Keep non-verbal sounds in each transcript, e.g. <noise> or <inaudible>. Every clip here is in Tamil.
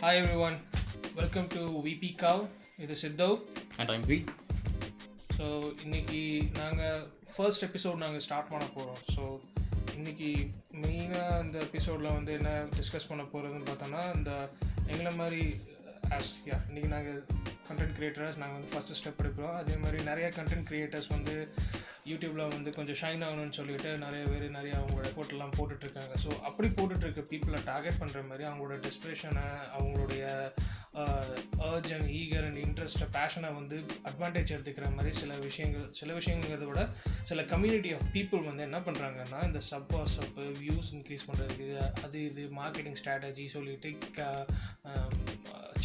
Hi everyone, welcome to VP Cow. இது சித்தவ் அண்ட் ஐம் வி ஸோ இன்னைக்கு நாங்கள் ஃபர்ஸ்ட் எபிசோட் நாங்கள் ஸ்டார்ட் பண்ண போகிறோம் ஸோ இன்னைக்கு மெயினாக இந்த எபிசோடில் வந்து என்ன டிஸ்கஸ் பண்ண போகிறதுன்னு பார்த்தோன்னா இந்த எங்களை மாதிரி ஆஸ் யா இன்றைக்கி நாங்கள் கண்டென்ட் கிரியேட்டர்ஸ் நாங்கள் வந்து ஃபஸ்ட்டு ஸ்டெப் எடுக்கிறோம். அதே மாதிரி நிறைய கண்டென்ட் கிரியேட்டர்ஸ் வந்து யூடியூப்பில் வந்து கொஞ்சம் ஷைன் ஆகணும்னு சொல்லிட்டு நிறைய பேர் நிறைய அவங்களோட ஃபோட்டோலாம் போட்டுட்ருக்காங்க ஸோ அப்படி போட்டுட்ருக்க பீப்புளை டார்கெட் பண்ணுற மாதிரி அவங்களோட டெஸ்பிரேஷனை அவங்களுடைய அர்ஜ் அண்ட் ஈகர் அண்ட் இன்ட்ரெஸ்ட்டை பேஷனை வந்து அட்வான்டேஜ் எடுத்துக்கிற மாதிரி சில விஷயங்கள் சில விஷயங்கிறத விட சில கம்யூனிட்டி ஆஃப் பீப்புள் வந்து என்ன பண்ணுறாங்கன்னா இந்த சப் சப் வியூஸ் இன்க்ரீஸ் பண்ணுறதுக்கு அது இது மார்க்கெட்டிங் ஸ்ட்ராட்டஜி சொல்லிட்டு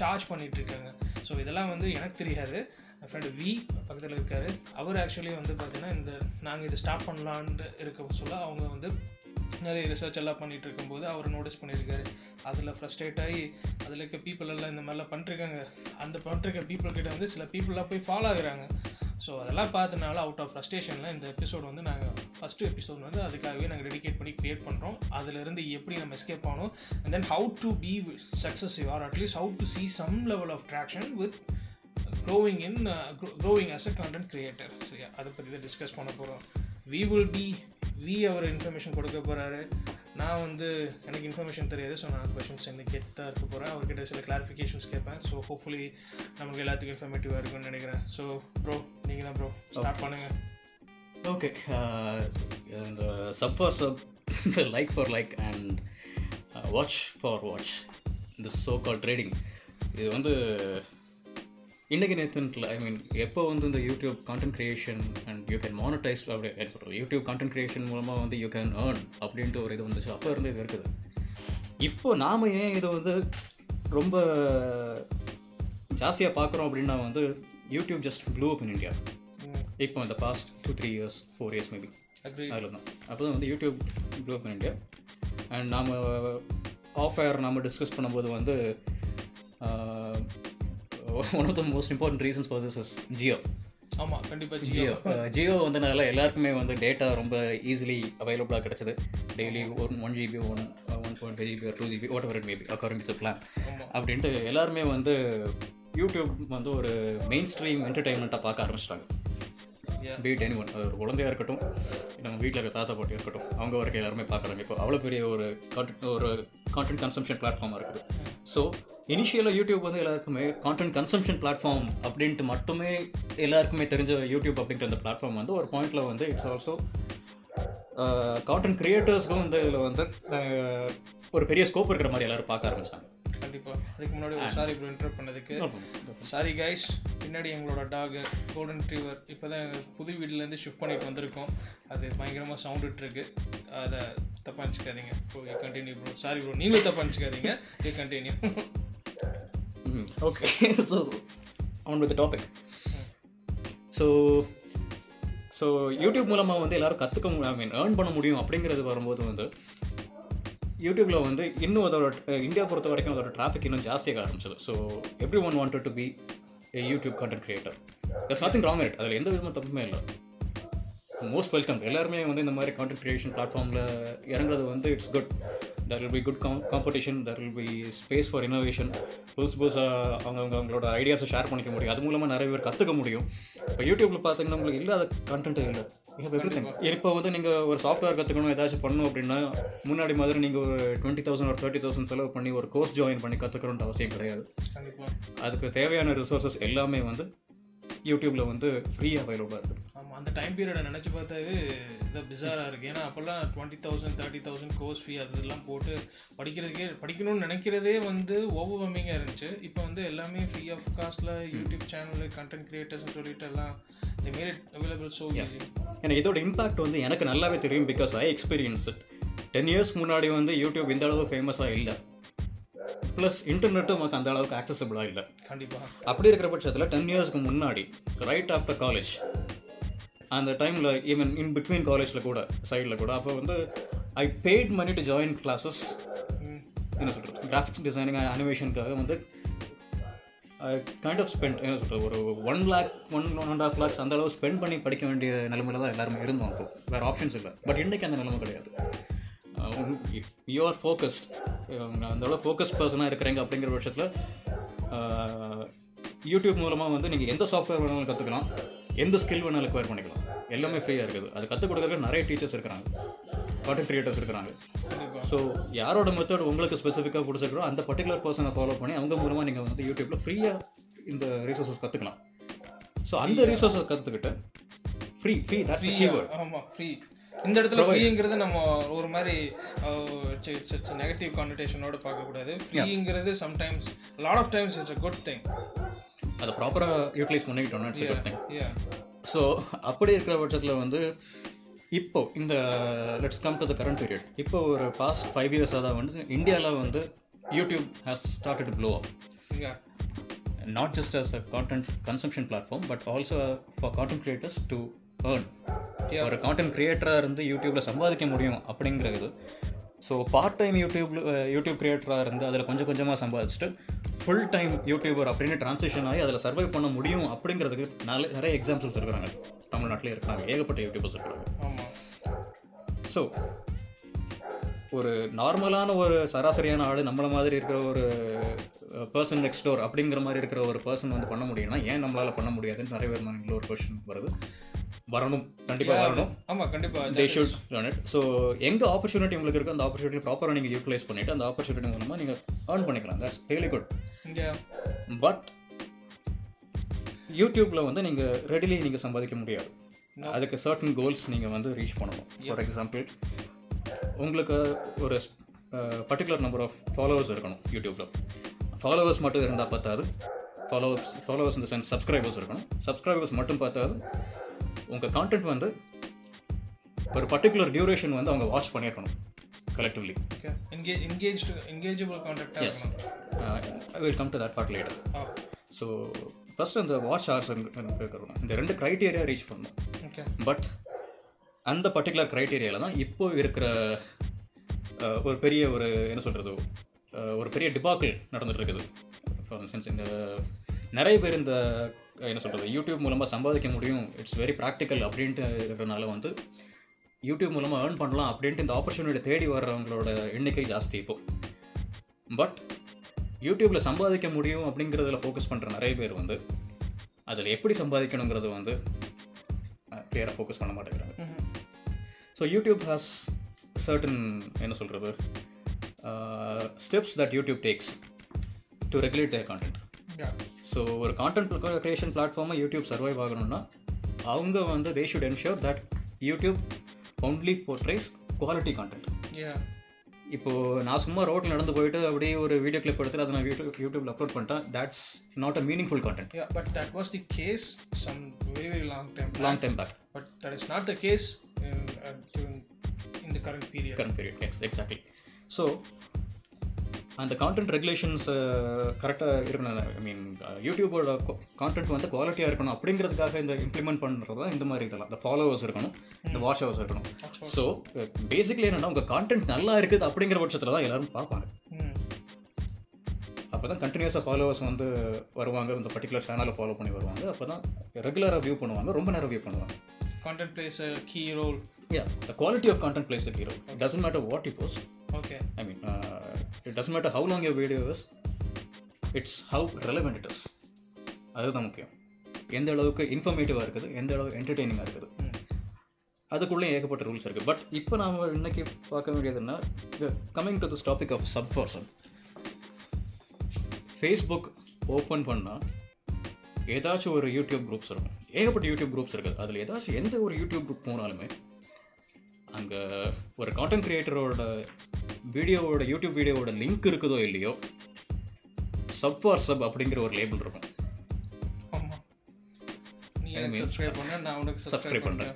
சார்ஜ் பண்ணிகிட்ருக்காங்க ஸோ இதெல்லாம் வந்து எனக்கு தெரியாது. என் ஃப்ரெண்டு வி பக்கத்தில் இருக்கார். அவர் ஆக்சுவலி வந்து பார்த்தீங்கன்னா இந்த நாங்கள் இதை ஸ்டாப் பண்ணலான்னு இருக்க சொல்ல அவங்க வந்து நிறைய ரிசர்ச் எல்லாம் பண்ணிகிட்டு இருக்கும்போது அவர் நோட்டீஸ் பண்ணியிருக்காரு. அதில் ஃப்ரஸ்ட்ரேட் ஆகி அதில் இருக்க பீப்புள் எல்லாம் இந்த மாதிரிலாம் பண்ணிருக்காங்க அந்த பண்ணிருக்க பீப்புள் கிட்ட வந்து சில பீப்புளெலாம் போய் ஃபாலோ ஆகுறாங்க. ஸோ அதெல்லாம் பார்த்தனால அவுட் ஆஃப் ஃப்ரஸ்ட்ரேஷனில் இந்த எபிசோட் வந்து நாங்கள் ஃபஸ்ட்டு எபிசோட் வந்து அதுக்காகவே நாங்கள் டெடிகேட் பண்ணி க்ரியேட் பண்ணுறோம் அதிலிருந்து எப்படி நம்ம எஸ்கேப் ஆகணும் and then how to be successive or at least how to see some level of traction with growing in growing as a content creator சரியா அதை பற்றி தான் டிஸ்கஸ் பண்ண போகிறோம் வி வில் பி வி அவர் இன்ஃபர்மேஷன் கொடுக்க போகிறாரு நான் வந்து எனக்கு இன்ஃபர்மேஷன் தெரியாது ஸோ நான் கொஷின்ஸ் என்ன கேட்டு இருக்க போகிறேன் அவர்கிட்ட சில கிளாரிஃபிகேஷன்ஸ் கேட்பேன். ஸோ ஹோப்ஃபுல்லி நமக்கு எல்லாத்துக்கும் இன்ஃபர்மேட்டிவாக இருக்கும்னு நினைக்கிறேன். ஸோ ப்ரோ நீங்கள் தான் ப்ரோ ஸ்டார்ட் பண்ணுங்கள் ஓகே இந்த sub for sub like for like and watch for watch இந்த சோ கால் ட்ரேடிங் இது வந்து இன்றைக்கி நேற்றுல ஐ மீன் எப்போ வந்து இந்த YouTube content creation and you can monetize அப்படி என்ன சொல்கிறது யூடியூப் கான்டென்ட் க்ரியேஷன் மூலமாக வந்து யூ கேன் ஏர்ன் அப்படின்ட்டு ஒரு இது வந்துச்சு. அப்போ இருந்து இது இருக்குது. இப்போ நாம் ஏன் இதை வந்து ரொம்ப ஜாஸ்தியாக பார்க்குறோம் அப்படின்னா வந்து YouTube just blew up in India இப்போ இந்த past two three years four years maybe அதில் தான் அப்போ தான் வந்து YouTube blew up in India and நாம் ஆஃப் ஏர் நாம் டிஸ்கஸ் பண்ணும்போது வந்து one of the most important reasons for this is Jio ஆமாம் கண்டிப்பாக ஜியோ ஜியோ வந்தனால எல்லாருக்குமே வந்து டேட்டா ரொம்ப ஈஸிலி அவைலபிளாக கிடச்சிது. Daily one one GB one one point five GB two GB whatever it maybe according to plan அப்படின்ட்டு எல்லாருமே வந்து யூடியூப் வந்து ஒரு மெயின் ஸ்ட்ரீம் என்டர்டைன்மெண்ட்டாக பார்க்க ஆரம்பிச்சிட்டாங்க. பீட் எனி ஒன் ஒரு குழந்தையாக இருக்கட்டும் நம்ம வீட்டில் இருக்க தாத்தா பாட்டி இருக்கட்டும் அவங்க வரைக்கும் எல்லாருமே பார்க்குறாங்க. இப்போ அவ்வளோ பெரிய ஒரு ஒரு கான்டென்ட் கன்சம்ஷன் பிளாட்ஃபார்மாக இருக்குது. ஸோ இனிஷியலாக யூடியூப் வந்து எல்லாருக்குமே கான்டென்ட் கன்சம்ஷன் பிளாட்ஃபார்ம் அப்படின்ட்டு மட்டுமே எல்லாருக்குமே தெரிஞ்ச யூடியூப் அப்படின்ற அந்த பிளாட்ஃபார்ம் வந்து ஒரு பாயிண்டில் வந்து இட்ஸ் ஆல்சோ கான்டென்ட் கிரியேட்டர்ஸ்க்கும் வந்து இதில் வந்து ஒரு பெரிய ஸ்கோப் இருக்கிற மாதிரி எல்லாரும் பார்க்க ஆரம்பித்தாங்க கண்டிப்பாக அதுக்கு முன்னாடி ஒரு சாரி ப்ரோ இன்டர் பண்ணதுக்கு. சாரி கைஸ் பின்னாடி எங்களோட டாக் கோல்டன் ட்ரீவர் இப்போ தான் எங்கள் புது வீட்டிலேருந்து ஷிஃப்ட் பண்ணிட்டு வந்திருக்கோம். அது பயங்கரமாக சவுண்ட் இருக்கு அதை தப்பாக நினச்சிக்காதீங்க. Bro you continue bro sorry bro நீங்களும் தப்பாக நினச்சிக்காதீங்க. You continue okay so on with topic so so YouTube மூலமாக வந்து எல்லாரும் கற்றுக்க ஐ மீன் ஏர்ன் பண்ண முடியும் அப்படிங்கிறது வரும்போது வந்து யூடியூப்பில் வந்து இன்னும் அதோட இந்தியா பொறுத்த வரைக்கும் அதோட டிராஃபிக் இன்னும் ஜாஸ்தியாக ஆரம்பிச்சது. So every one wanted to be YouTube content creator it's nothing wrong it அதில் எந்த விதமான தப்புமே இல்லை. மோஸ்ட் வெல்கம் எல்லாருமே வந்து இந்த மாதிரி கான்டென்ட் கிரியேஷன் பிளாட்ஃபார்மில் இறங்குறது வந்து it's good there will be good com competition there will be space for innovation புதுசு புதுசாக அவங்க அவங்க அவங்களோட ஐடியாஸை ஷேர் பண்ணிக்க முடியும். அது மூலமாக நிறைய பேர் கற்றுக்க முடியும். இப்போ யூடியூப்பில் பார்த்தீங்கன்னா உங்களுக்கு இல்லாத கண்டென்ட் இல்லை. எவ்ரிதிங் இப்போ வந்து நீங்கள் ஒரு சாஃப்ட்வேர் கற்றுக்கணும் ஏதாச்சும் பண்ணணும் அப்படின்னா முன்னாடி மாதிரி நீங்கள் ஒரு டுவெண்ட்டி தௌசண்ட் ஒரு தேர்ட்டி தௌசண்ட் செலவு பண்ணி ஒரு கோர்ஸ் ஜாயின் பண்ணி கற்றுக்கணுன்ற அவசியம் கிடையாது. அதுக்கு தேவையான ரிசோர்ஸஸ் எல்லாமே வந்து யூடியூப்பில் வந்து ஃப்ரீயாக அவைலபிளாக இருக்குது ஆமாம் அந்த டைம் பீரியடை நினச்சி பார்த்தாவே இதை பிஸாராக இருக்குது ஏன்னா அப்போல்லாம் twenty thousand thirty thousand course fee அது இதெல்லாம் போட்டு படிக்கிறதுக்கே படிக்கணும்னு நினைக்கிறதே வந்து ஓவர்வமிங்காக இருந்துச்சு. இப்போ வந்து எல்லாமே ஃப்ரீ ஆஃப் காஸ்ட்டில் யூடியூப் சேனலு கண்டென்ட் கிரியேட்டர்ஸ்னு சொல்லிட்டு எல்லாம் made it available so easy. எனக்கு இதோட இம்பாக்ட் வந்து எனக்கு நல்லாவே தெரியும் because I experience ten years முன்னாடி வந்து யூடியூப் இந்த அளவு ஃபேமஸாக இல்லை. ப்ளஸ் இன்டர்நெட்டும் நமக்கு அந்த அளவுக்கு ஆக்சசபிளாக இல்லை. கண்டிப்பாக அப்படி இருக்கிற பட்சத்தில் டென் இயர்ஸ்க்கு முன்னாடி ரைட் ஆஃப்டர் காலேஜ் அந்த டைமில் ஈவன் இன் பிட்வீன் காலேஜில் கூட சைடில் கூட அப்போ வந்து I paid money to join classes என்ன சொல்கிறது கிராஃபிக்ஸ் டிசைனிங் அனிமேஷனுக்காக வந்து கைண்ட் ஆஃப் ஸ்பெண்ட் என்ன சொல்கிறது ஒரு one lakh one one and half lakhs அந்த அளவு ஸ்பெண்ட் பண்ணி படிக்க வேண்டிய நிலைமையில தான் எல்லாருமே இருந்தோம் அப்போ. வேறு ஆப்ஷன்ஸ் இல்லை. பட் இன்றைக்கி அந்த நிலைமை கிடையாது. இஃப் யூ ஆர் ஃபோக்கஸ்ட் அந்த அளவு ஃபோக்கஸ் பர்சனாக இருக்கிறீங்க அப்படிங்கிற பட்சத்தில் யூடியூப் மூலமாக வந்து நீங்கள் எந்த சாஃப்ட்வேர் வேணாலும் கற்றுக்கலாம் எந்த ஸ்கில் வேணாலும் அக்வயர் பண்ணிக்கலாம். எல்லாமே ஃப்ரீயாக இருக்குது. அது கற்றுக் கொடுக்குறதுக்கு நிறைய டீச்சர்ஸ் இருக்கிறாங்க. கான்டென்ட் கிரியேட்டர்ஸ் இருக்கிறாங்க. ஸோ யாரோட மெத்தட் உங்களுக்கு ஸ்பெசிஃபிக்காக பிடிச்சிருக்கோ அந்த பர்டிகுலர் பர்சனை ஃபாலோ பண்ணி அவங்க மூலமாக நீங்கள் வந்து யூடியூப்பில் ஃப்ரீயாக இந்த ரிசோர்ஸஸ் கற்றுக்கலாம் ஸோ அந்த ரிசோர்ஸஸ் கற்றுக்கிட்டு ஃப்ரீ ஃப்ரீ தட்ஸ் கீவேர்ட் ஆமாம் ஃப்ரீ இந்த இடத்துல ஃப்ரீங்கிறது நம்ம ஒரு மாதிரி இட்ஸ் நெகட்டிவ் கான்டென்டேஷனோட பார்க்கக்கூடாது. ஃப்ரீங்கிறது sometimes lot of times it's a good thing அதை ப்ராப்பராக யூட்டிலைஸ் பண்ணிக்கிட்டோம்னா இட்ஸ் குட் திங் ஸோ அப்படி இருக்கிற பட்சத்தில் வந்து இப்போ இந்த let's come to the current period இப்போ ஒரு பாஸ்ட் ஃபைவ் இயர்ஸாக தான் வந்து இந்தியாவில் வந்து YouTube has started blow up not just as a content consumption platform but also for content creators to earn. ஒரு கான்டென்ட் கிரியேட்டராக இருந்து யூடியூப்பில் சம்பாதிக்க முடியும் அப்படிங்கிறது. So part time YouTube YouTube கிரியேட்டராக இருந்து அதில் கொஞ்சம் கொஞ்சமாக சம்பாதிச்சுட்டு ஃபுல் டைம் யூடியூபர் அப்படின்னு ட்ரான்ஸ்லேஷன் ஆகி அதில் சர்வை பண்ண முடியும் அப்படிங்கிறதுக்கு நிறைய நிறைய எக்ஸாம்பிள்ஸ் இருக்கிறாங்க தமிழ்நாட்டிலே இருக்கிறாங்க ஏகப்பட்ட யூடியூபர்ஸ் இருக்கிறாங்க ஸோ ஒரு நார்மலான ஒரு சராசரியான ஆள் நம்மள மாதிரி இருக்கிற ஒரு பர்சன் நெக்ஸ்ட் டோர் அப்படிங்கிற மாதிரி இருக்கிற ஒரு பர்சன் வந்து பண்ண முடியும்னா ஏன் நம்மளால் பண்ண முடியாதுன்னு நிறைய பேர் ஒரு கொஷின் வருது. வரணும். கண்டிப்பாக வரணும். ஆமாம் கண்டிப்பாக they should learn it so எங்கே ஆப்பர்ச்சுனிட்டி உங்களுக்கு இருக்கோ அந்த ஆப்பர்ச்சுனிட்டி ப்ராப்பராக நீங்கள் யூட்டிலைஸ் பண்ணிவிட்டு அந்த ஆப்பர்ச்சுனிட்டி மூலமாக நீங்கள் ஏர்ன் பண்ணிக்கலாம். தட்ஸ் ரியலி குட் பட் யூடியூப்பில் வந்து நீங்கள் ரெடிலி நீங்கள் சம்பாதிக்க முடியாது. அதுக்கு சர்டன் கோல்ஸ் நீங்கள் வந்து ரீச் பண்ணணும். ஃபார் எக்ஸாம்பிள் உங்களுக்கு ஒரு பர்டிகுலர் நம்பர் ஆஃப் ஃபாலோவர்ஸ் இருக்கணும் யூடியூப்பில் ஃபாலோவர்ஸ் மட்டும் இருந்தால் பார்த்தாது ஃபாலோவர்ஸ் ஃபாலோவர்ஸ் இந்த சென்ஸ் சப்ஸ்கிரைபர்ஸ் இருக்கணும். சப்ஸ்கிரைபர்ஸ் மட்டும் பார்த்தாது. உங்கள் கான்டென்ட் வந்து ஒரு பர்டிகுலர் டியூரேஷன் வந்து அவங்க வாட்ச் பண்ணியிருக்கணும் collectively okay engage engaged engageable கான்டாக்டாக yes I will come to that part later so first அந்த வாட்ச் ஹவர்ஸ் இருக்கணும் இந்த ரெண்டு க்ரைட்டீரியா ரீச் பண்ணணும். ஓகே பட் அந்த பர்டிகுலர் க்ரைட்டீரியாவில் தான் இப்போ இருக்கிற அஹ், ஒரு பெரிய ஒரு என்ன சொல்கிறது ஒரு பெரிய டிபாக்கிள் நடந்துட்டு இருக்குது. ஃபார் இன்ஸ்டன்ஸ் இந்த நிறைய பேர் இந்த என்ன சொல்கிறது யூடியூப் மூலமாக சம்பாதிக்க முடியும். இட்ஸ் வெரி ப்ராக்டிக்கல் அப்படின்ட்டு இருக்கிறனால வந்து யூடியூப் மூலமாக ஏர்ன் பண்ணலாம் அப்படின்ட்டு இந்த ஆப்பர்ச்சுனிட்டி தேடி வர்றவங்களோட எண்ணிக்கை ஜாஸ்தி இப்போ. பட் யூடியூப்பில் சம்பாதிக்க முடியும் அப்படிங்கிறதுல ஃபோக்கஸ் பண்ணுற நிறைய பேர் வந்து அதில் எப்படி சம்பாதிக்கணுங்கிறது வந்து கிளியராக ஃபோக்கஸ் பண்ண மாட்டேங்கிறாங்க. ஸோ யூடியூப் ஹாஸ் சர்டன் என்ன சொல்கிறது steps that YouTube takes to regulate their content. Ya so ஒரு கான்டென்ட் க்ரியேஷன் பிளாட்ஃபார்மை யூடியூப் சர்வைவ் ஆகணும்னா அவங்க வந்து they should ensure that YouTube only portrays quality content இப்போது நான் சும்மா ரோட்டில் நடந்து போயிட்டு அப்படியே ஒரு வீடியோ கிளிப் எடுத்துட்டு அதை நான் யூடியூப் யூடியூப்ல அப்லோட் பண்ணிட்டேன். That's not a meaningful content Yeah, but that was the case some very very long time back. Long time back But that is not the case in, uh, during in the current period. Current period ex exactly so அந்த கான்டென்ட் ரெகுலேஷன்ஸ் கரெக்டாக இருக்கணும் ஐ மீன் யூடியூபோட கான்டென்ட் வந்து குவாலிட்டியாக இருக்கணும் அப்படிங்கிறதுக்காக இந்த இம்ப்ளிமெண்ட் பண்ணுறது தான் இந்த மாதிரி இதெல்லாம் இந்த ஃபாலோவர்ஸ் இருக்கணும் இந்த வாட்ச் ஹவர்ஸ் இருக்கணும். ஸோ பேசிக்லி என்னென்னா உங்கள் கான்டென்ட் நல்லா இருக்குது அப்படிங்கிற பட்சத்தில் தான் எல்லாரும் பார்ப்பாங்க. அப்போ தான் கண்டினியூஸாக ஃபாலோவர்ஸ் வந்து வருவாங்க. இந்த பர்டிகுலர் சேனலை ஃபாலோ பண்ணி வருவாங்க. அப்போ தான் ரெகுலராக வியூ பண்ணுவாங்க. ரொம்ப நேரம் வியூ பண்ணுவாங்க. Content plays a key role. Ya the quality of content plays the hero doesn't matter what you post Okay. I mean, it does matter how long long video is it's how relevant it is அதுதான் முக்கியம். எந்த அளவுக்கு இன்ஃபர்மேட்டிவாக இருக்குது எந்த அளவுக்கு என்டர்டெய்னிங்காக இருக்குது. அதுக்குள்ளே ஏகப்பட்ட ரூல்ஸ் இருக்குது பட் இப்போ நாம் இன்னைக்கு பார்க்க வேண்டியதுன்னா coming to this topic of sub person Facebook open பண்ணால் ஏதாச்சும் ஒரு யூடியூப் குரூப்ஸ் இருக்கும். ஏகப்பட்ட யூடியூப் குரூப்ஸ் இருக்குது. அதில் ஏதாச்சும் எந்த ஒரு யூடியூப் குரூப் போனாலுமே அங்கே ஒரு கான்டென்ட் கிரியேட்டரோட வீடியோவோட யூடியூப் வீடியோவோட லிங்க் இருக்குதோ இல்லையோ? சப் ஃபார் சப் அப்படிங்கிற ஒரு லேபிள் இருக்கும். சப்ஸ்கிரைப் பண்ணுறேன்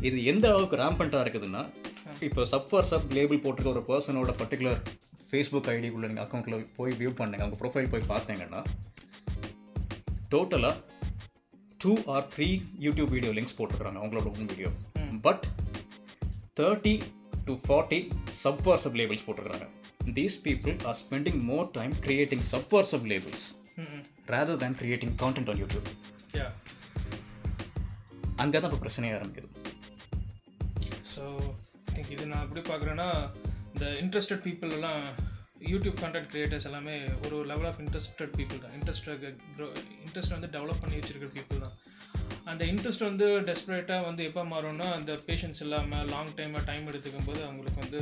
இது எந்த அளவுக்கு ரேம்பண்ட்டாக இருக்குதுன்னா இப்போ சப் ஃபார் சப் லேபிள் போட்டிருக்க ஒரு பர்சனோட பர்டிகுலர் ஃபேஸ்புக் ஐடிக்குள்ளே நீங்கள் அக்கௌண்ட்டில் போய் வியூ பண்ணுங்க அவங்க ப்ரொஃபைல் போய் பார்த்தீங்கன்னா டோட்டலாக two or three YouTube video links போட்டிருக்காங்க அவங்களோட own video but thirty to forty sub for sub labels போட்டிருக்காங்க these people are spending more time creating sub for sub labels rather than creating content on YouTube அங்கே தான் இப்போ பிரச்சனையாக ஆரம்பிக்குது. ஸோ திங்க் இது நான் எப்படி பார்க்குறேன்னா இந்த இன்ட்ரெஸ்டட் பீப்புள் எல்லாம் யூடியூப் கண்டென்ட் கிரியேட்டர்ஸ் எல்லாமே ஒரு லெவல் ஆஃப் இன்ட்ரெஸ்டட் பீப்புள் தான். இன்ட்ரெஸ்ட் இன்ட்ரெஸ்ட் வந்து டெவலப் பண்ணி வச்சிருக்கிற பீப்புள் தான். அந்த இன்ட்ரெஸ்ட் வந்து டெஸ்பரேட்டாக வந்து எப்போ மாறும்னா அந்த பேஷன்ஸ் இல்லாமல் லாங் டைமாக டைம் எடுத்துக்கும் போது அவங்களுக்கு வந்து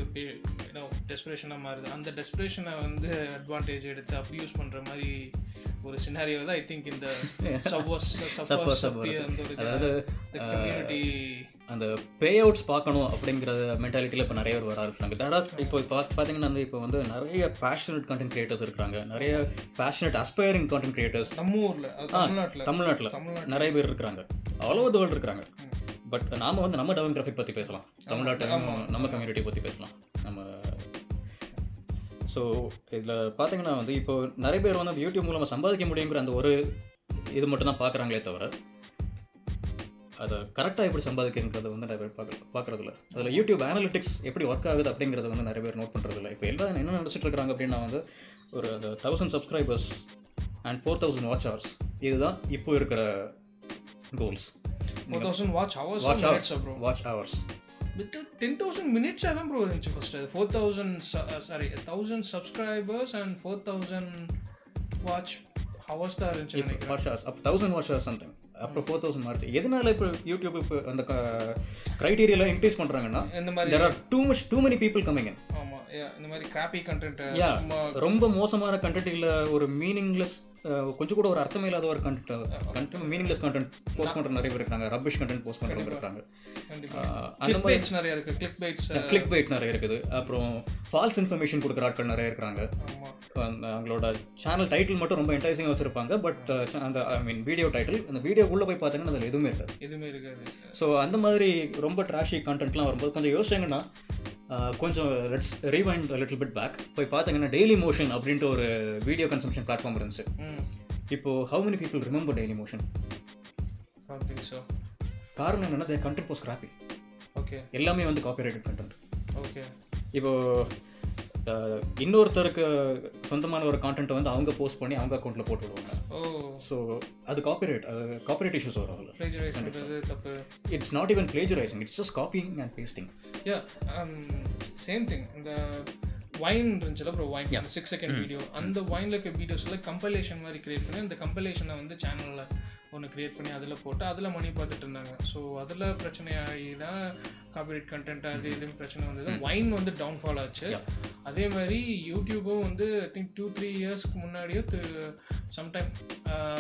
டெஸ்பிரேஷனாக மாறுது அந்த டெஸ்பிரேஷனை வந்து அட்வான்டேஜ் எடுத்து அப்யூஸ் பண்ணுற மாதிரி ஒரு சினாரியோ தான் ஐ திங்க் இந்த சப்போஸ் சப்போஸ் வருது. அந்த ஒரு கம்யூனிட்டி அந்த பே அவுட்ஸ் பார்க்கணும் அப்படிங்கிற மென்டாலிட்டியில் இப்போ நிறைய பேர் வர ஆரம்பிச்சாங்க தடா இப்போ பார்த்தீங்கன்னா வந்து இப்போ வந்து நிறைய பேஷனட் கண்டென்ட் கிரியேட்டர்ஸ் இருக்காங்க. நிறைய பேஷனட் அஸ்பைரிங் கண்டென்ட் கிரியேட்டர்ஸ் நம்ம ஊரில் தமிழ்நாட்டில். தமிழ்நாட்டில். நிறைய பேர் இருக்கிறாங்க ஆல் ஓவர் த வேர்ல்டு இருக்கிறாங்க பட் நாம வந்து நம்ம டெமோகிராஃபிக் பற்றி பேசலாம். தமிழ்நாட்டு நம்ம கம்யூனிட்டி பற்றி பேசலாம். நம்ம ஸோ இதில் பார்த்தீங்கன்னா வந்து இப்போ நிறைய பேர் வந்து யூடியூப் மூலமாக சம்பாதிக்க முடியுங்கிற அந்த ஒரு இது மட்டும் தான் பார்க்குறாங்களே தவிர அதை கரெக்டாக எப்படி சம்பாதிக்கிறத வந்து நிறைய பேர் பார்க்கல பார்க்குறதில்ல. அதில் யூடியூப் அனாலிட்டிக்ஸ் எப்படி ஒர்க் ஆகுது அப்படிங்கிறத வந்து நிறைய பேர் நோட் பண்ணுறதில்ல இப்போ எல்லாம் என்ன நினச்சிட்டு இருக்காங்க அப்படின்னா வந்து ஒரு thousand subscribers and four thousand watch hours இதுதான் இப்போ இருக்கிற goals four thousand watch hours watch minutes hours watch hours with ten thousand மினிட்ஸாக தான் ப்ரோ இருந்துச்சு ஃபர்ஸ்ட் அது. Four thousand sorry thousand subscribers and four thousand watch hours தான் இருந்துச்சு வாட்ச் ஹவர்ஸ் அப்போ தௌசண்ட் வாட்ச் ஹவர்ஸ் சம்திங் அப்புறம் ஃபோர் தௌசண்ட் மார்ச் எதனால இப்போ யூடியூப் இப்போ அந்த க்ரைட்டீரியாலாம் இன்க்ரீஸ் பண்ணுறாங்கன்னா இந்த மாதிரி there are too much too many people coming yeah, இந்த மாதிரி கிராப்பி கண்டென்ட் யா சும்மா ரொம்ப மோசமான கண்டென்ட் இல்லை ஒரு மீனிங்லெஸ் கொஞ்சம் கூட ஒரு அர்த்தமே இல்லாத ஒரு content content meaningless content post பண்ணுற நிறைய பேர் இருக்காங்க. ரப்பிஷ் கண்டென்ட் போஸ்ட் பண்ணுறவங்க இருக்காங்க. அந்த பைட்ஸ் நிறைய இருக்கு. கிளிக் பைட்ஸ் கிளிக் பைட் நிறைய இருக்குது. அப்புறம் ஃபால்ஸ் இன்ஃபர்மேஷன் கொடுக்குற ஆட்கள் நிறைய இருக்கிறாங்க அந்த அவங்களோட சேனல் டைட்டில் மட்டும் ரொம்ப என்டைசிங்காக வச்சிருப்பாங்க பட் அந்த ஐ மீன் வீடியோ டைட்டில் அந்த வீடியோக்குள்ளே போய் பார்த்தீங்கன்னா அதில் எதுவுமே இருக்காது. எதுவுமே இருக்காது. ஸோ அந்த மாதிரி ரொம்ப ட்ராஷி கண்டென்ட்லாம் வரும்போது கொஞ்சம் யோசிச்சிங்கன்னா கொஞ்சம் let's rewind little bit back போய் பார்த்தீங்கன்னா டெய்லி மோஷன் அப்படின்ட்டு ஒரு வீடியோ கன்சம்ஷன் பிளாட்ஃபார்ம் இருந்துச்சு. இப்போ how many people remember Dailymotion காரணம் என்னன்னா content was crappy ஓகே எல்லாமே வந்து காப்பிரைட்டட் கண்டென்ட் ஓகே இப்போ ஆஹ், இன்னொருத்தருக்கு சொந்தமான ஒரு கான்டென்ட்டை வந்து அவங்க போஸ்ட் பண்ணி அவங்க அக்கௌண்ட்டில் போட்டு விடுவாங்க. ஓ. ஸோ அது காப்பிரைட் அது காப்பிரைட் இஷ்யூஸ் வரும் அதில். It's not even plagiarizing it's just copying and pasting yeah same thing இந்த வைன் இருந்துச்சுல அப்புறம் வைன் அந்த சிக்ஸ் செகண்ட் வீடியோ அந்த வைனில் இருக்க வீடியோஸில் கம்பலேஷன் மாதிரி கிரியேட் பண்ணி அந்த கம்பலேஷனை வந்து சேனலில் ஒன்று கிரியேட் பண்ணி அதில் போட்டு அதில் மணி பார்த்துட்டு இருந்தாங்க ஸோ அதில் பிரச்சனையாகி தான் காப்பிரைட் கண்டென்ட் அது இதுன்னு பிரச்சனை வந்தது. வைன் வந்து டவுன்ஃபால் ஆச்சு. அதே மாதிரி யூடியூபும் வந்து ஐ திங்க் டூ த்ரீ இயர்ஸ்க்கு முன்னாடியோ சம்டைம்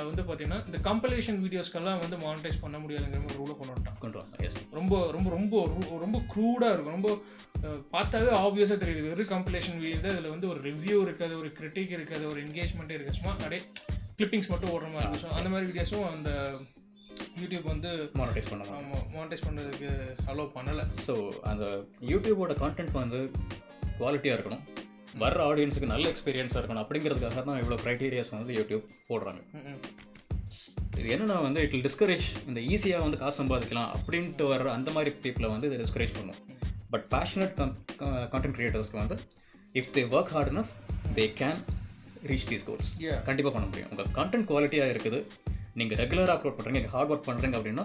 வந்து பார்த்தீங்கன்னா இந்த கம்பலேஷன் வீடியோஸ்க்கெல்லாம் வந்து மானிட்டைஸ் பண்ண முடியாதுங்கிற மாதிரி ரூலை கொண்டு வந்துட்டான் கொண்டு எஸ் ரொம்ப ரொம்ப ரொம்ப ரொ- ரொம்ப க்ரூடாக இருக்கும். ரொம்ப பார்த்தாவே ஆப்வியஸாக தெரியுது. வெறும் கம்பலேஷன் வீடியோ இதில் வந்து ஒரு ரிவ்யூ இருக்காது ஒரு கிரிட்டிக் இருக்காது ஒரு என்கேஜ்மெண்ட்டே இருக்காது. சும்மா அப்படியே கிளிப்பிங்ஸ் மட்டும் ஓடுற மாதிரி ஸோ அந்த மாதிரி வீடியோஸும் அந்த யூடியூப் வந்து மானிட்டைஸ் பண்ணுவாங்க மானிட்டைஸ் பண்ணுறதுக்கு அலோவ் பண்ணலை. ஸோ அந்த யூடியூபோட கான்டென்ட் வந்து குவாலிட்டியாக இருக்கணும். வர்ற ஆடியன்ஸுக்கு நல்ல எக்ஸ்பீரியன்ஸாக இருக்கணும். அப்படிங்கிறதுக்காக தான் இவ்வளோ க்ரைட்டீரியாஸ் வந்து யூடியூப் போடுறாங்க. இது என்னன்னா வந்து இட் டிஸ்கரேஜ் இந்த ஈஸியாக வந்து காசு சம்பாதிக்கலாம் அப்படின்ட்டு வர்ற அந்த மாதிரி பீப்புளை வந்து இதை டிஸ்கரேஜ் பண்ணும். பட் பேஷனட் கான்டென்ட் கிரியேட்டர்ஸ்க்கு வந்து if they work hard enough they can reach these goals. கண்டிப்பாக பண்ண முடியும். உங்கள் கண்டென்ட் குவாலிட்டியாக இருக்குது. நீங்கள் ரெகுலராக அப்லோட் பண்ணுறீங்க ஹார்ட் ஒர்க் பண்ணுறீங்க அப்படின்னா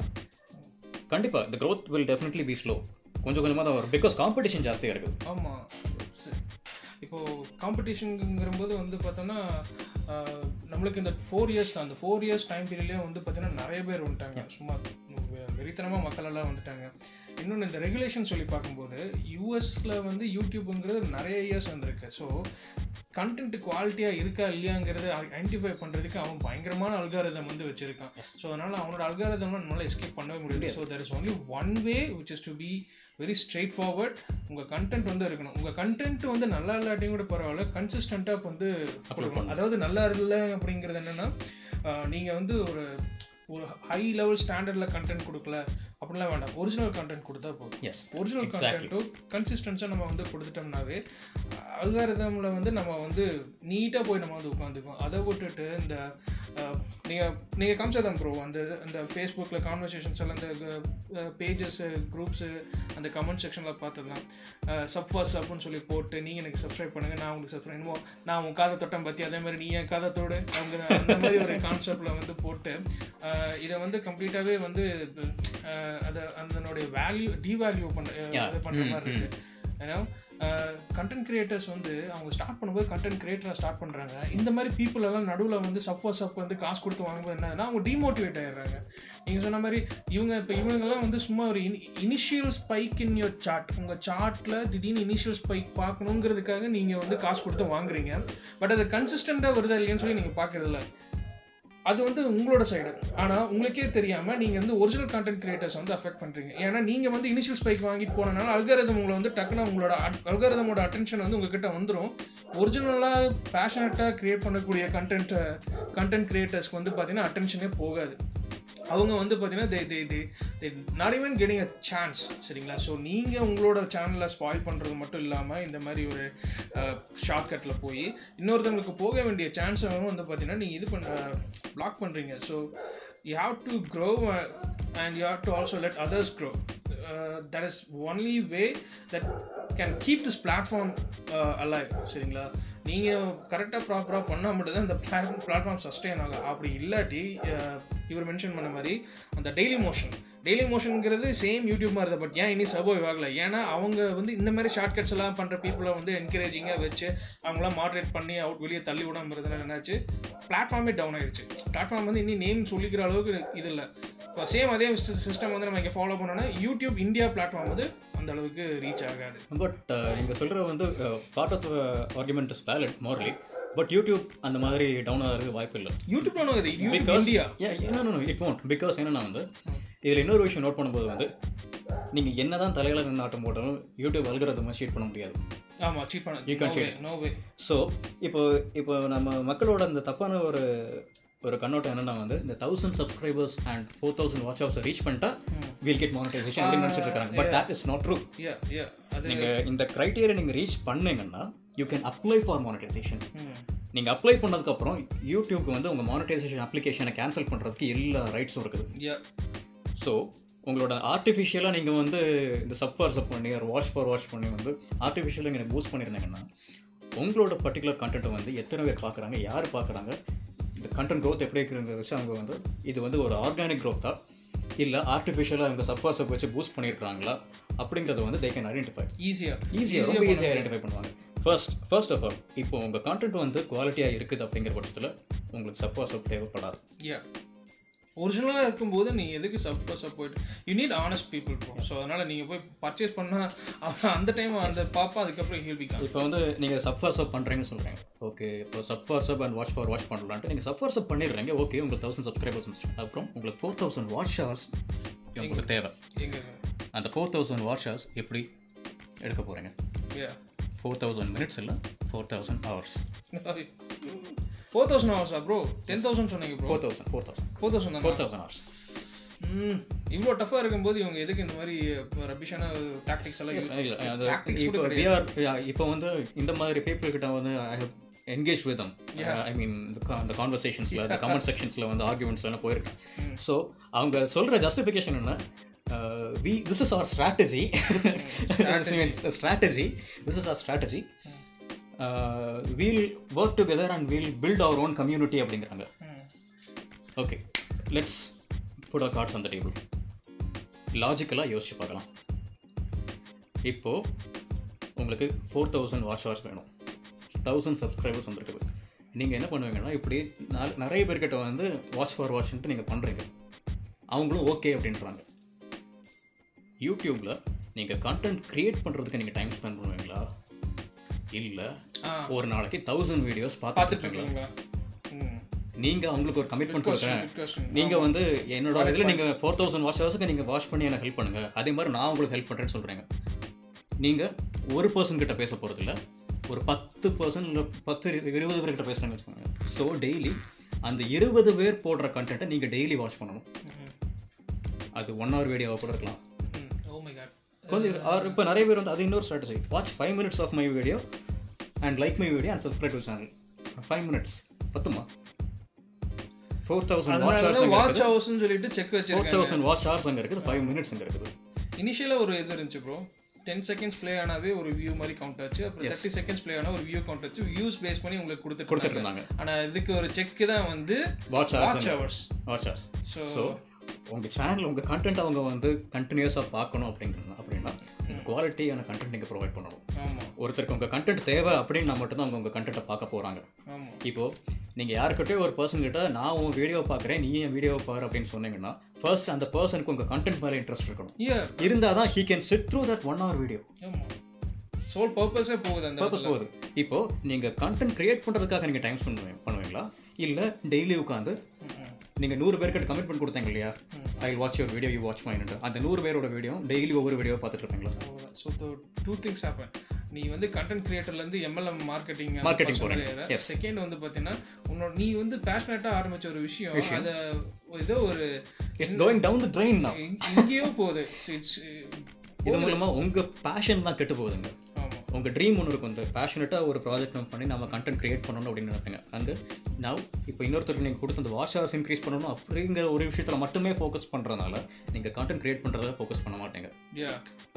கண்டிப்பாக the growth will definitely be slow. கொஞ்சம் கொஞ்சமாக தான் வரும். பிகாஸ் காம்படிஷன் ஜாஸ்தியாக இருக்குது. ஆமாம் இப்போது காம்படிஷனுங்கிறபோது வந்து பார்த்தோன்னா நம்மளுக்கு இந்த ஃபோர் இயர்ஸ் தான். அந்த ஃபோர் இயர்ஸ் டைம் பீரியட்லேயே வந்து பார்த்தீங்கன்னா நிறைய பேர் வந்துட்டாங்க. சும்மா வெறித்தனமாக மக்கள் எல்லாம் வந்துட்டாங்க. இன்னொன்று இந்த ரெகுலேஷன் சொல்லி பார்க்கும்போது யூஎஸில் வந்து யூடியூப்புங்கிறது நிறைய இயர்ஸ் வந்திருக்கு. ஸோ கண்டென்ட் குவாலிட்டியாக இருக்கா இல்லையாங்கிறத ஐடென்டிஃபை பண்ணுறதுக்கு அவன் பயங்கரமான அல்காரதம் வந்து வச்சுருக்கான். ஸோ அதனால் அவனோட அல்காரதம்லாம் நம்மளால் எஸ்கேப் பண்ணவே முடியாது. So there is only one way which is to be very straightforward உங்கள் கண்டென்ட் வந்து இருக்கணும். உங்கள் கண்டென்ட் வந்து நல்லா இல்லாட்டியும் கூட பரவாயில்ல. கன்சிஸ்டண்ட்டாக வந்து கொடுக்கணும். அதாவது நல்லா இல்லை அப்படிங்கிறது என்னென்னா நீங்கள் வந்து ஒரு ஒரு ஹை லெவல் ஸ்டாண்டர்டில் கண்டென்ட் கொடுக்கல. அப்படிலாம் வேண்டாம். ஒரிஜினல் கண்டென்ட் கொடுத்தா போதும். எஸ் ஒரிஜினல் கண்டென்ட்டும் கன்சிஸ்டன்ஸாக நம்ம வந்து கொடுத்துட்டோம்னாவே அல்காரிதமில் வந்து நம்ம வந்து நீட்டாக போய் நம்ம வந்து உட்காந்துக்குவோம். அதை விட்டுட்டு இந்த நீங்கள் நீங்கள் காமிச்சதான் ப்ரோ அந்த இந்த ஃபேஸ்புக்கில் கான்வர்சேஷன்ஸ் எல்லாம் இந்த பேஜஸ் குரூப்ஸு அந்த கமெண்ட் செக்ஷனில் பார்த்ததுலாம் சப் ஃபர்ஸ்ட் சப்னு சொல்லி போட்டு நீங்கள் எனக்கு சப்ஸ்கிரைப் பண்ணுங்கள் நான் உங்களுக்கு சப்ஸ்கிரைப் என்னமோ நான் உன் காதை தொட்டம் பற்றி அதே மாதிரி நீ என் காதை தொடு. அவங்க அந்த மாதிரி ஒரு கான்செப்டில் வந்து போட்டு இதை வந்து கம்ப்ளீட்டாகவே வந்து அதை அதனுடைய வேல்யூ டிவேல்யூ பண்ண இது பண்ணுற மாதிரி இருக்கு. ஏன்னா கண்டென்ட் கிரியேட்டர்ஸ் வந்து அவங்க ஸ்டார்ட் பண்ணும்போது கண்டென்ட் கிரியேட்டராக ஸ்டார்ட் பண்ணுறாங்க இந்த மாதிரி people எல்லாம் நடுவில் வந்து சஃபர் சப் வந்து காசு கொடுத்து வாங்கும்போது என்னன்னா அவங்க டிமோட்டிவேட் ஆயிடுறாங்க. நீங்கள் சொன்ன மாதிரி இவங்க இப்போ இவங்கெல்லாம் வந்து சும்மா ஒரு initial spike in your chart உங்கள் சார்ட்டில் திடீர்னு இனிஷியல் ஸ்பைக் பார்க்கணுங்கிறதுக்காக நீங்கள் வந்து காசு கொடுத்து வாங்குறீங்க. பட் அது கன்சிஸ்டண்ட்டாக வருதா இல்லையான்னு சொல்லி நீங்கள் பார்க்கறதில்ல. அது வந்து உங்களோட சைடு ஆனால் உங்களுக்கே தெரியாமல் நீங்கள் வந்து ஒரிஜினல் கான்டென்ட் கிரியேட்டர்ஸ் வந்து அஃபெக்ட் பண்ணுறீங்க ஏன்னா நீங்கள் வந்து இனிஷியல் ஸ்பைக் வாங்கிட்டு போனனால அல்காரதம் உங்களை வந்து டக்குன்னு உங்களோட அல்காரதமோட அட்டென்ஷன் வந்து உங்ககிட்ட வந்துடும் ஒரிஜினலாக பேஷனட்டாக கிரியேட் பண்ணக்கூடிய கண்டென்ட்டை கண்டென்ட் கிரியேட்டர்ஸ்க்கு வந்து பார்த்தீங்கன்னா அட்டென்ஷனே போகாது. அவங்க வந்து பார்த்தீங்கன்னா they they they they not even getting a chance சரிங்களா? ஸோ நீங்கள் உங்களோட சேனலை ஸ்பாயில் பண்ணுறது மட்டும் இல்லாமல் இந்த மாதிரி ஒரு ஷார்ட்கட்டில் போய் இன்னொருத்தவங்களுக்கு போக வேண்டிய சான்ஸை வந்து பார்த்தீங்கன்னா நீங்கள் இது பண்ண பிளாக் பண்ணுறீங்க so you have to grow and you have to also let others grow that is only way that can keep this platform alive சரிங்களா? நீங்கள் கரெக்டாக ப்ராப்பராக பண்ணால் மட்டும்தான் இந்த பிளாட் பிளாட்ஃபார்ம் சஸ்டெயின் ஆகும். அப்படி இல்லாட்டி இவர் மென்ஷன் பண்ண மாதிரி அந்த டெய்லி மோஷன் டெய்லி மோஷனுங்கிறது சேம் யூடியூப் மாதிரி தான் பட் ஏன் இனி சர்வைவ் ஆகலை? ஏன்னா அவங்க வந்து இந்த மாதிரி ஷார்ட்கட்ஸ் எல்லாம் பண்ணுற பீப்புளை வந்து என்கரேஜிங்காக வச்சு அவங்களாம் மாட்ரேட் பண்ணி அவுட் வெளியே தள்ளி விடாம இருந்ததுனால என்னாச்சு? பிளாட்ஃபார்மே டவுன் ஆயிடுச்சு பிளாட்ஃபார்ம் வந்து இன்னும் நேம் சொல்லிக்கிற அளவுக்கு இது இல்லை. இப்போ சேம் அதே சிஸ்டம் வந்து நம்ம இங்கே ஃபாலோ பண்ணோன்னா யூடியூப் இந்தியா பிளாட்ஃபார்ம் வந்து அந்த அளவுக்கு ரீச் ஆகாது. பட் uh, நீங்கள் சொல்கிற வந்து part of argument is valid morally but YouTube அந்த மாதிரி டவுன் ஆகிறதுக்கு வாய்ப்பு இல்லை. YouTube yeah, no, no, no, it won't. Because என்னன்னா வந்து இதில் இன்னொரு விஷயம் நோட் பண்ணும்போது வந்து நீங்கள் என்னதான் தலையில நின்று ஆட்டம் போட்டாலும் யூடியூப் அல்கிறத ஷீட் பண்ண முடியாது. ஆமாம் சீட் பண்ண You can no way no way so இப்போ இப்போ நம்ம மக்களோட அந்த தப்பான ஒரு ஒரு கண்ணோட்டம் என்னன்னா வந்து இந்த thousand subscribers and four thousand watch hours reach பண்ணிட்டா வில் கெட் மானிட்டைசேஷன் அப்படின்னு நினச்சிட்டு இருக்காங்க. But that is not true yeah yeah நீங்கள் இந்த க்ரைட்டீரியா நீங்கள் ரீச் பண்ணீங்கன்னா you can apply for monetization நீங்கள் அப்ளை பண்ணதுக்கப்புறம் யூடியூப்க்கு வந்து உங்கள் மானிட்டைசேஷன் அப்ளிகேஷனை கேன்சல் பண்ணுறதுக்கு எல்லா ரைட்ஸும் இருக்குது. ஸோ உங்களோட ஆர்டிஃபிஷியலாக நீங்கள் வந்து இந்த சப்ஃபார் சப் பண்ணி ஒரு வாட்ச் ஃபார் வாட்ச் பண்ணி வந்து ஆர்டிஃபிஷியலாக நீங்கள் பூஸ்ட் பண்ணியிருந்தீங்கன்னா உங்களோட பர்டிகுலர் கண்டென்ட்டை வந்து எத்தனை பேர் பார்க்குறாங்க யார் பார்க்குறாங்க இந்த கண்டென்ட் growth எப்படி இருக்கிறத வச்சு அவங்க வந்து இது வந்து ஒரு ஆர்கானிக் growth-ஆ இல்லை ஆர்டிஃபிஷியலாக அவங்க சப்ஃபார் சப் வச்சு பூஸ்ட் பண்ணியிருக்காங்களா அப்படிங்கிறத வந்து தே கேன் ஐடென்டிஃபை ஈஸியா ஈஸியாக ரொம்ப ஈஸியாக ஐடென்டிஃபை பண்ணுவாங்க. ஃபர்ஸ்ட் ஃபர்ஸ்ட் ஆஃப் ஆல் இப்போ உங்கள் கான்டென்ட் வந்து குவாலிட்டியாக இருக்குது அப்படிங்கிற பட்சத்தில் உங்களுக்கு சப்ஃபார் சப் தேவைப்படாது. யா ஒரிஜினலாக இருக்கும்போது நீ எதுக்கு சப் சப் போயிட்டு? You need honest people bro so அதனால் நீங்கள் போய் பர்ச்சேஸ் பண்ணால் அந்த டைம் அந்த பாப்பா அதுக்கப்புறம் ஹீல் பிகாம் இப்போ வந்து நீங்கள் சப்ஃபார் சப் பண்ணுறீங்கன்னு சொல்கிறீங்க ஓகே இப்போ sub for sub and watch for watch பண்ணலான்ட்டு நீங்கள் சப்ஃபார் சப் பண்ணிடுறீங்க. ஓகே உங்களுக்கு தௌசண்ட் சப்ஸ்கிரைபர்ஸ் அப்புறம் உங்களுக்கு ஃபோர் தௌசண்ட் வாட்ச் ஹவர்ஸ் உங்களுக்கு தேவை. அந்த ஃபோர் தௌசண்ட் வாட்ச் ஹவர்ஸ் எப்படி எடுக்க போகிறீங்க ஃபோர் தௌசண்ட் மினிட்ஸ் இல்லை? Four thousand hours four thousand ஹவர்ஸா bro ten thousand சொன்னீங்க bro four thousand four thousand four thousand four thousand hours இவ்வளோ டஃப்பாக இருக்கும்போது இவங்க எதுக்கு இந்த மாதிரி ரபிஷான டாக்டிக்ஸ் எல்லாம் இப்போ வந்து இந்த மாதிரி people கிட்ட வந்து I have engage with them I mean இந்த கான்வர்சேஷன்ஸில் இந்த கமெண்ட் செக்ஷன்ஸில் வந்து ஆர்குமெண்ட்ஸ்லாம் போயிருக்கேன். <laughs> ஸோ அவங்க சொல்கிற ஜஸ்டிஃபிகேஷன் என்ன? We this is our strategy strategy this is our strategy we'll work together and we'll build our own community அப்படிங்கிறாங்க. Okay let's put a cards அந்த டேபிள் லாஜிக்கலாக யோசிச்சு பார்க்கலாம். இப்போது உங்களுக்கு ஃபோர் தௌசண்ட் வாட்ச் ஹவர்ஸ் வேணும். தௌசண்ட் சப்ஸ்கிரைபர்ஸ் வந்துருக்குது நீங்கள் என்ன பண்ணுவீங்கன்னா இப்படி நிறைய பேர்கிட்ட வந்து வாட்ச் ஃபார் வாட்ச்ன்ட்டு நீங்கள் பண்ணுறீங்க அவங்களும் ஓகே அப்படின்றாங்க. யூடியூப்பில் நீங்கள் கண்டென்ட் க்ரியேட் பண்ணுறதுக்கு நீங்கள் டைம் ஸ்பெண்ட் பண்ணுவீங்களா? இல்லை ஒரு நாளைக்கு தௌசண்ட் வீடியோஸ் பார்த்துட்டு பார்த்துட்டு இருக்கீங்களா? ம். நீங்கள் அவங்களுக்கு ஒரு கமிட்மெண்ட் கொடுக்குறேன். நீங்கள் வந்து என்னோட இதில் நீங்கள் ஃபோர் தௌசண்ட் வாட்ச் ஹவர்ஸுக்கு நீங்கள் வாட்ச் பண்ணி எனக்கு ஹெல்ப் பண்ணுங்கள் அதே மாதிரி நான் உங்களுக்கு ஹெல்ப் பண்ணுறேன்னு சொல்கிறேங்க நீங்கள் ஒரு பர்சன் கிட்ட பேச போகிறதில்ல ஒரு பத்து பர்சன் இல்லை பத்து இரு- இருபது பேர்கிட்ட பேசுகிறேன்னு வச்சுக்கோங்க. ஸோ டெய்லி அந்த இருபது பேர் போடுற கண்டென்ட்டை நீங்கள் டெய்லி வாட்ச் பண்ணணும். அது ஒன் ஹவர் வீடியோவாக கூட இருக்கலாம். கொஞ்சம் இப்போ நிறைய பேர் வந்து அது இன்னொரு strategy watch five minutes of my video and like my video and subscribe to channel five minutes பத்துமா? Four thousand watch hours watch ஹவர்ஸ்னு சொல்லிட்டு செக் ஃபோர் வச்சிருக்காங்க தௌசண்ட் வாட்ச் ஹவர்ஸ் அங்கே இருக்குது ஃபைவ் மினிட்ஸ் அங்கே இருக்குது. இனிஷியலாக ஒரு இது இருந்துச்சு ப்ரோ டென் செகண்ட்ஸ் ப்ளே ஆனாவே ஒரு வியூ மாதிரி கவுண்ட் ஆச்சு. அப்புறம் தேர்ட்டி செகண்ட்ஸ் ப்ளே ஆனா ஒரு வியூ கவுண்ட் ஆச்சு. வியூஸ் பேஸ் பண்ணி உங்களுக்கு கொடுத்துட்டு கொடுத்துட்டு இருந்தாங்க. ஆனா இதுக்கு ஒரு செக் தான் வந்து watch hours watch hours so உங்கள் சேனல் உங்கள் கண்டென்ட் அவங்க வந்து கண்டினியூஸாக பார்க்கணும் அப்படிங்கிறது அப்படின்னா குவாலிட்டியான கண்டென்ட் நீங்கள் ப்ரொவைட் பண்ணணும். ஒருத்தருக்கு உங்கள் கண்டென்ட் தேவை அப்படின்னு நான் மட்டும்தான் அவங்க உங்கள் கண்டென்ட்டை பார்க்க போகிறாங்க இப்போது நீங்கள் யாருக்கிட்டே ஒரு பர்சன் கிட்ட நான் உன் வீடியோ பார்க்குறேன் நீ என் வீடியோ பாரு அப்படின்னு சொன்னீங்கன்னா ஃபர்ஸ்ட் அந்த பர்சனுக்கு உங்கள் கண்டென்ட் மேலே இன்ட்ரெஸ்ட் இருக்கணும். இருந்தால் தான் he can sit through that one hour video sole பர்பஸே போகுது அந்த பர்பஸ் போகுது. இப்போ நீங்கள் கண்டென்ட் கிரியேட் பண்ணுறதுக்காக நீங்கள் டைம் ஸ்பெண்ட் பண்ணுவீங்களா? இல்லை டெய்லி உட்காந்து நீங்கள் நூறு பேர்கிட்ட கமிட்மெண்ட் கொடுத்தாங்க இல்லையா. I watch your video you watch mind அந்த நூறு பேரோட வீடியோ டெய்லி ஒவ்வொரு வீடியோ பார்த்துட்டு இருப்பீங்களா. So, டூ திங்ஸ் ஹேப்பன் நீ வந்து கண்டென்ட் கிரியேட்டர்லேருந்து எம்எல்எம் மார்க்கெட்டிங் போறேன். Yes. செகண்ட் வந்து பார்த்தீங்கன்னா உன்னோட நீ வந்து பேஷனேட்டாக ஆரம்பிச்ச ஒரு விஷயம் அதை ஏதோ ஒரு it's going down the train இங்கேயோ போகுது இட்ஸ் இது மூலமாக உங்கள் பேஷன் தான் கெட்டு போகுதுங்க உங்கள் ட்ரீம் ஒன்று இருக்கும். இந்த பேஷனட்டாக ஒரு ப்ராஜெக்ட் நம்ம பண்ணி நம்ம கண்டென்ட் கிரியேட் பண்ணணும் அப்படின்னு நினைப்பீங்க. அங்கே நான் இப்போ இன்னொருத்தருக்கு நீங்கள் கொடுத்த அந்த வாட்ச் ஹவர்ஸ் இன்க்ரீஸ் பண்ணணும் அப்படிங்கிற ஒரு விஷயத்தில் மட்டுமே ஃபோக்கஸ் பண்ணுறதுனால நீங்கள் கண்டென்ட் கிரியேட் பண்ணுறத ஃபோக்கஸ் பண்ண மாட்டீங்க.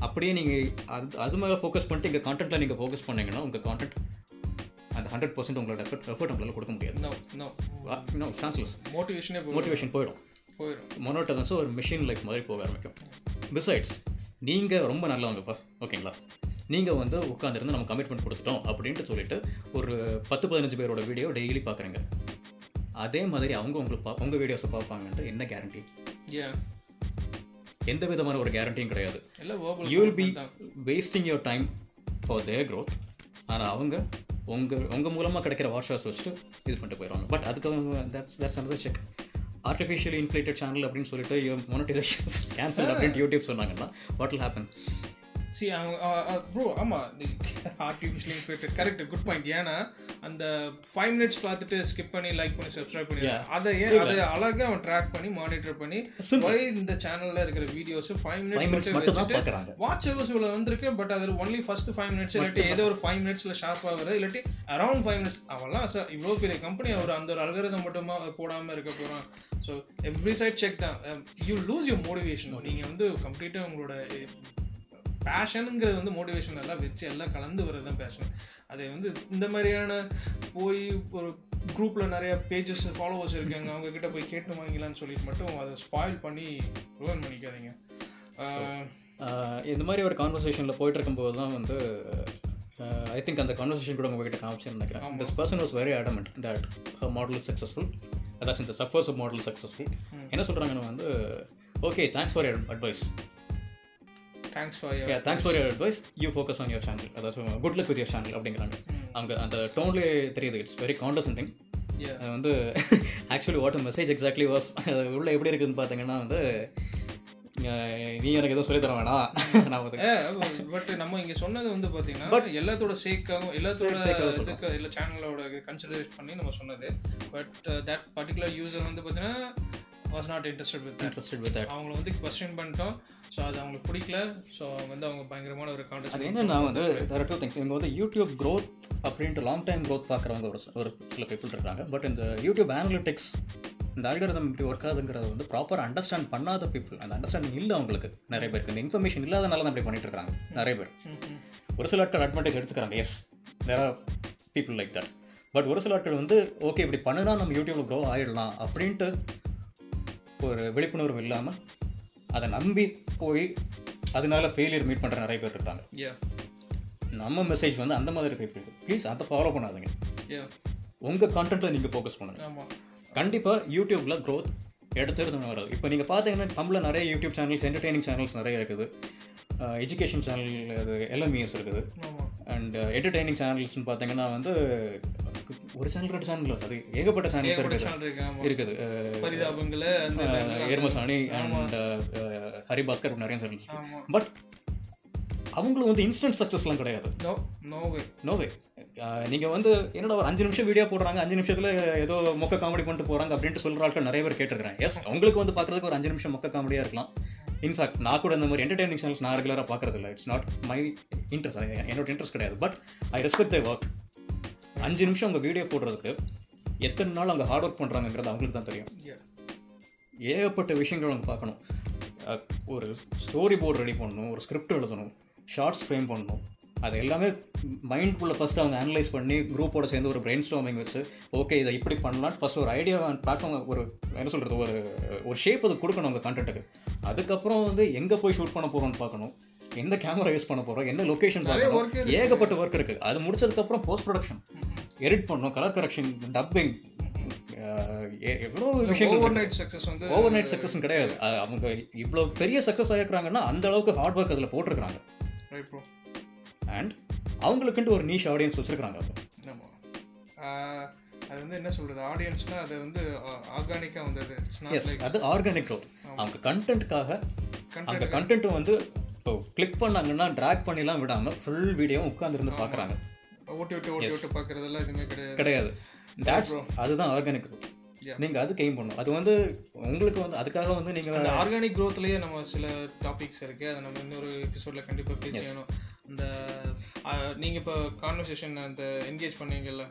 அப்படியே நீங்கள் அது அது மேலே ஃபோக்கஸ் பண்ணிட்டு இங்கே கண்டென்ட்டில் நீங்கள் ஃபோக்கஸ் பண்ணீங்கன்னா உங்கள் கான்டென்ட் அந்த ஹண்ட்ரட் பர்சன்ட் உங்களோட எஃபர்ட் எஃபர்ட் உங்களால் கொடுக்க முடியாது. நோ சான்சலஸ் மோட்டிவேஷனே மோட்டிவேஷன் போயிடும். போயிடும். மொனோட்டனஸும் ஒரு மிஷின் லைஃப் மாதிரி போக ஆரம்பிக்கும். பிசைட்ஸ் நீங்கள் ரொம்ப நல்லவங்கப்பா. ஓகேங்களா? நீங்கள் வந்து உட்காந்துருந்து நம்ம கமிட்மெண்ட் கொடுத்துட்டோம் அப்படின்ட்டு சொல்லிட்டு ஒரு பத்து பதினஞ்சு பேரோட வீடியோ டெய்லி பார்க்குறீங்க அதே மாதிரி அவங்க உங்களுக்கு பா உங்கள் வீடியோஸை பார்ப்பாங்கன்ட்டு என்ன கேரண்டி யா எந்த விதமான ஒரு கேரண்டியும் கிடையாது. You will be wasting your time for their growth ஆனால் அவங்க உங்கள் உங்கள் மூலமாக கிடைக்கிற வாட்சர்ஸ் வச்சுட்டு இது பண்ணிட்டு போயிடுவாங்க. பட் அதுக்கு that's that's another check artificially inflated channel அப்படின்னு சொல்லிட்டு யுவர் மோனடைசேஷன் கேன்சல் அப்படின்ட்டு யூடியூப் சொன்னாங்கன்னா what will happen? See bro ஆமாம் artificial inflated correct good point ஏன்னா அந்த ஃபைவ் மினிட்ஸ் பார்த்துட்டு ஸ்கிப் பண்ணி லைக் பண்ணி சப்ஸ்கிரைப் பண்ணி அதை ஏன் அதை அழகாக அவன் ட்ராக் பண்ணி மானிட்டர் பண்ணி why இந்த சேனலில் இருக்கிற வீடியோஸ் ஃபைவ் மினிட்ஸ் பார்க்குறாங்க. வாட்ச் ஹவர்ஸ் இவ்வளோ வந்திருக்கு பட் அது ஒன்லி ஃபர்ஸ்ட் ஃபைவ் மினிட்ஸ் இல்லாட்டி ஏதோ ஒரு ஃபைவ் மினிட்ஸில் ஷார்ப்பாக வருது இல்லாட்டி அரௌண்ட் ஃபைவ் மினிட்ஸ் அவெல்லாம் சார் இவ்வளோ பெரிய கம்பெனி அவர் அந்த ஒரு அல்கரதம் மட்டுமா போடாமல் இருக்க போகிறான் ஸோ எவ்ரி சைட் செக் தான். யூ லூஸ் யூர் மோட்டிவேஷன் நீங்கள் வந்து கம்ப்ளீட்டாக உங்களோட பேஷனுங்கிறது வந்து மோட்டிவேஷன் எல்லாம் வச்சு எல்லாம் கலந்து வர்றது தான் பேஷன் அதை வந்து இந்த மாதிரியான போய் ஒரு குரூப்பில் நிறைய பேஜஸ் ஃபாலோவர்ஸ் இருக்காங்க. அவங்க கிட்ட போய் கேட்டு வாங்கிக்கலாம்னு சொல்லிட்டு மட்டும் அதை ஸ்பாயில் பண்ணி ருவன் பண்ணிக்காதீங்க. இந்த மாதிரி ஒரு கான்வர்சேஷனில் போயிட்டு இருக்கும்போது தான் வந்து ஐ திங்க் அந்த கான்வர்சேஷன் கூட உங்ககிட்ட காமிச்சேன்னு நினைக்கிறேன். This person was very adamant that her model successful அதாச்சும் இந்த சப்வர்ஸ் மாடல் சக்ஸஸ்ஃபுல் என்ன சொல்கிறாங்கன்னா வந்து okay thanks for advice thanks for yeah thanks for your advice you focus on your channel அதாச்சும் good luck with your channel அப்படிங்கிறாங்க அவங்க அந்த டோன்லேயே தெரியுது. It's very condescending. அது வந்து actually what message exactly was உள்ள எப்படி இருக்குதுன்னு பார்த்தீங்கன்னா வந்து நீ எனக்கு எதுவும் சொல்லித் தர வேணாம். நான் வந்து பட் நம்ம இங்க சொன்னது வந்து பாத்தீங்கன்னா எல்லாத்தோட சேக்காகவும் எல்லாத்தோட இதுக்கு இல்ல சேனலோட கன்சிடரேட் பண்ணி நம்ம சொன்னது. பட் தட் பர்டிகுலர் யூசர் வந்து பாத்தீங்கன்னா was not interested with interested with அவங்கள வந்து கொஸ்டின் பண்ணிட்டோம். ஸோ அது அவங்களுக்கு பிடிக்கல. ஸோ வந்து அவங்க பயங்கரமான ஒரு அது கான்டெஸ்ட் என்னன்னா வந்து தேர் டூ திங்ஸ் இவங்க வந்து யூடியூப் க்ரோத் அப்படின்ட்டு லாங் டைம் க்ரோத் பார்க்குறவங்க ஒரு ஒரு சில பீப்புள் இருக்காங்க. பட் இந்த யூடியூப் அனலிட்டிக்ஸ் இந்த அல்கரிதம் இப்படி ஒர்க் ஆகுதுங்கிறத வந்து ப்ராப்பர் அண்டர்ஸ்டாண்ட் பண்ணாத பீப்புள் அந்த அண்டர்ஸ்டாண்டிங் இல்லை அவங்களுக்கு. நிறைய பேருக்கு. இந்த இன்ஃபர்மேஷன் இல்லாதனால தான் அப்படி பண்ணிட்டு இருக்காங்க. நிறைய பேர். ஒரு சில ஆட்கள் அட்வான்டேஜ் எடுத்துக்கிறாங்க. Yes there are people like that but ஒரு சில ஆட்கள் வந்து ஓகே இப்படி பண்ணுனா நம்ம யூடியூப்ல க்ரோ ஆயிடலாம் அப்படின்ட்டு ஒரு விழிப்புணர்வு இல்லாமல் அதை நம்பி போய் அதனால ஃபெயிலியர் மீட் பண்ணுற நிறைய பேர் இருக்காங்க. நம்ம மெசேஜ் வந்து அந்த மாதிரி பீப்புள் ப்ளீஸ் அதை ஃபாலோ பண்ணாதீங்க. உங்கள் கான்டென்ட்டில் நீங்கள் ஃபோக்கஸ் பண்ணுங்கள் கண்டிப்பாக யூடியூப்பில் க்ரோத் எடுத்துருந்து வராது. இப்போ நீங்கள் பார்த்தீங்கன்னா தமிழில் நிறைய யூடியூப் சேனல்ஸ் என்டர்டெய்னிங் சேனல்ஸ் நிறைய இருக்குது. எஜுகேஷன் சேனல் அது எல்எம்இஎஸ் இருக்குது. ஆமாம் அண்ட் என்டர்டெய்னிங் சேனல்ஸ்னு பார்த்தீங்கன்னா வந்து ஒரு சேனல் ரெண்டு சேனல் அது ஏகப்பட்ட சேனல்ஸ் இருக்குது. பரிதாபங்கள எருமசாணி அண்ட் ஹரிபாஸ்கர் நிறைய சேனல்ஸ் பட் அவங்களும் வந்து இன்ஸ்டன்ட் சக்ஸஸ்லாம் கிடையாது. நோவே நீங்கள் வந்து என்னடா ஒரு அஞ்சு நிமிஷம் வீடியோ போடுறாங்க அஞ்சு நிமிஷத்தில் ஏதோ மொக்க காமெடி பண்ணிட்டு போகிறாங்க அப்படின்ட்டு சொல்கிற ஆட்கள் நிறைய பேர் கேட்டிருக்கிறேன் எஸ் உங்களுக்கு வந்து பார்க்குறதுக்கு ஒரு அஞ்சு நிமிஷம் மொக்க காமெடியாக இருக்கலாம். இன்ஃபேக்ட் நான் கூட இந்த மாதிரி என்டர்டைனிங் சேனல்ஸ் நான் ரெகுலராக பார்க்குறது இல்லை இட்ஸ் நாட் மை இன்ட்ரெஸ்ட் என்னோட இன்ட்ரெஸ்ட் கிடையாது. But I respect their work அஞ்சு நிமிஷம் அவங்க வீடியோ போடுறதுக்கு எத்தனை நாள் அவங்க ஹார்ட் ஒர்க் பண்ணுறாங்கிறது அவங்களுக்கு தான் தெரியும். ஏகப்பட்ட விஷயங்கள் அவங்க பார்க்கணும். ஒரு ஸ்டோரி போர்டு ரெடி பண்ணணும் ஒரு ஸ்கிரிப்ட் எழுதணும் ஷார்ட்ஸ் ஃப்ரேம் பண்ணணும். அது எல்லாமே மைண்ட்குள்ளே ஃபஸ்ட்டு அவங்க அனலைஸ் பண்ணி குரூப்போட சேர்ந்து ஒரு பிரெயின் ஸ்டாமிங் வச்சு ஓகே இதை இப்படி பண்ணலாம் ஃபஸ்ட் ஒரு ஐடியா பிளாட்ஃபார்ம் ஒரு என்ன சொல்கிறது ஒரு ஒரு ஷேப் அது கொடுக்கணும் உங்கள் கண்டென்ட்டுக்கு அதுக்கப்புறம் வந்து எங்கே போய் ஷூட் பண்ண போகிறோம்னு பார்க்கணும். எந்த கேமரா யூஸ் பண்ண போகிறோம் என்ன லொக்கேஷன் இருக்கு. ஏகப்பட்ட ஒர்க் இருக்குது அது முடிச்சதுக்கப்புறம் போஸ்ட் ப்ரொடக்ஷன் எடிட் பண்ணணும் கலர் கரெக்ஷன் டப்பிங் எவ்வளோ விஷயங்கள் ஓவர் நைட் சக்ஸஸ் வந்து ஓவர் நைட் சக்ஸஸ் கிடையாது. அவங்க இவ்வளோ பெரிய சக்ஸஸ் ஆகிருக்கிறாங்கன்னா அந்த அளவுக்கு ஹார்ட் ஒர்க் அதில் போட்டிருக்காங்க அண்ட் அவங்களுக்குன்ட்டு ஒரு நீஷ் ஆடியன்ஸ் வச்சிருக்காங்க அப்போ. அது வந்து என்ன சொல்கிறது ஆடியன்ஸ்னால் அது வந்து ஆர்கானிக்காக வந்தது. அது ஆர்கானிக் க்ரோத் அவங்க கண்டென்ட்காக அந்த கண்டென்ட் வந்து இப்போ கிளிக் பண்ணாங்கன்னா ட்ராக் பண்ணிலாம் விடாமல் ஃபுல் வீடியோவும் உட்காந்துருந்து பார்க்குறாங்க. ஓட்டி விட்டு ஓட்டி விட்டு பார்க்குறதெல்லாம் எதுவுமே கிடையாது. கிடையாது. தட்ஸ் அதுதான் ஆர்கானிக். நீங்கள் அது கெயின் பண்ணணும். அது வந்து உங்களுக்கு வந்து அதுக்காக வந்து அந்த ஆர்கானிக் க்ரோத்லேயே நம்ம சில டாபிக்ஸ் இருக்குது அதை நம்ம இன்னொரு எபிசோடில் கண்டிப்பாக பேசிக்கணும் அந்த நீங்கள் இப்போ கான்வர்சேஷன் அந்த என்கேஜ் பண்ணீங்கல்ல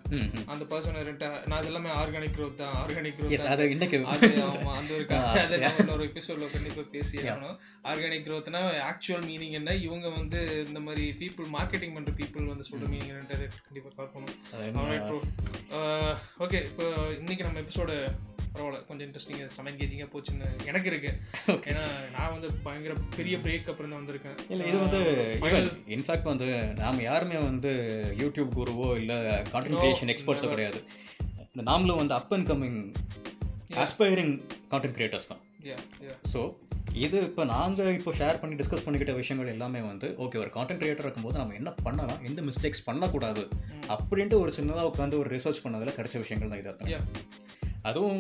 அந்த பர்சன் ரெண்டு நான் எல்லாமே ஆர்கானிக் க்ரோத் தான் ஆர்கானிக் க்ரோத் அதை இன்னைக்கு அது ஆமா அந்த ஒரு <laughs> அதை இன்னொரு எபிசோட்ல கண்டிப்பா பேசி ஆகணும். ஆர்கானிக் க்ரோத்னா ஆக்சுவல் மீனிங் என்ன? இவங்க வந்து இந்த மாதிரி பீப்புள் மார்க்கெட்டிங் பண்ற பீப்புள் வந்து சொல்ற மீனிங் என்னன்றது கண்டிப்பா பார்க்கணும். ஓகே இப்போ இன்னைக்கு நம்ம எபிசோட பரவாயில்ல கொஞ்சம் இன்ட்ரெஸ்டிங்காக செம என்கேஜிங்காக போச்சுன்னு எனக்கு இருக்கு. ஏன்னா நான் வந்து பயங்கர பெரிய பிரேக் அப்புறம் தான் வந்திருக்கேன். இல்லை இது வந்து இன்ஃபேக்ட் வந்து நாம யாருமே வந்து யூடியூப் குருவோ இல்லை கான்டென்ட் கிரியேஷன் எக்ஸ்பர்ட்ஸோ கிடையாது. நாமளும் வந்து up and coming aspiring content creators தான். ஸோ இது இப்போ நாங்கள் இப்போ ஷேர் பண்ணி டிஸ்கஸ் பண்ணிக்கிட்ட விஷயங்கள் எல்லாமே வந்து ஓகே ஒரு கான்டென்ட் கிரியேட்டர் இருக்கும்போது நம்ம என்ன பண்ணலாம் எந்த மிஸ்டேக்ஸ் பண்ணக்கூடாது அப்படின்ட்டு ஒரு சின்னதாக உட்காந்து ஒரு ரிசர்ச் பண்ணதில் கிடைச்ச விஷயங்கள் தான் இது அத்தனை. யா அதுவும்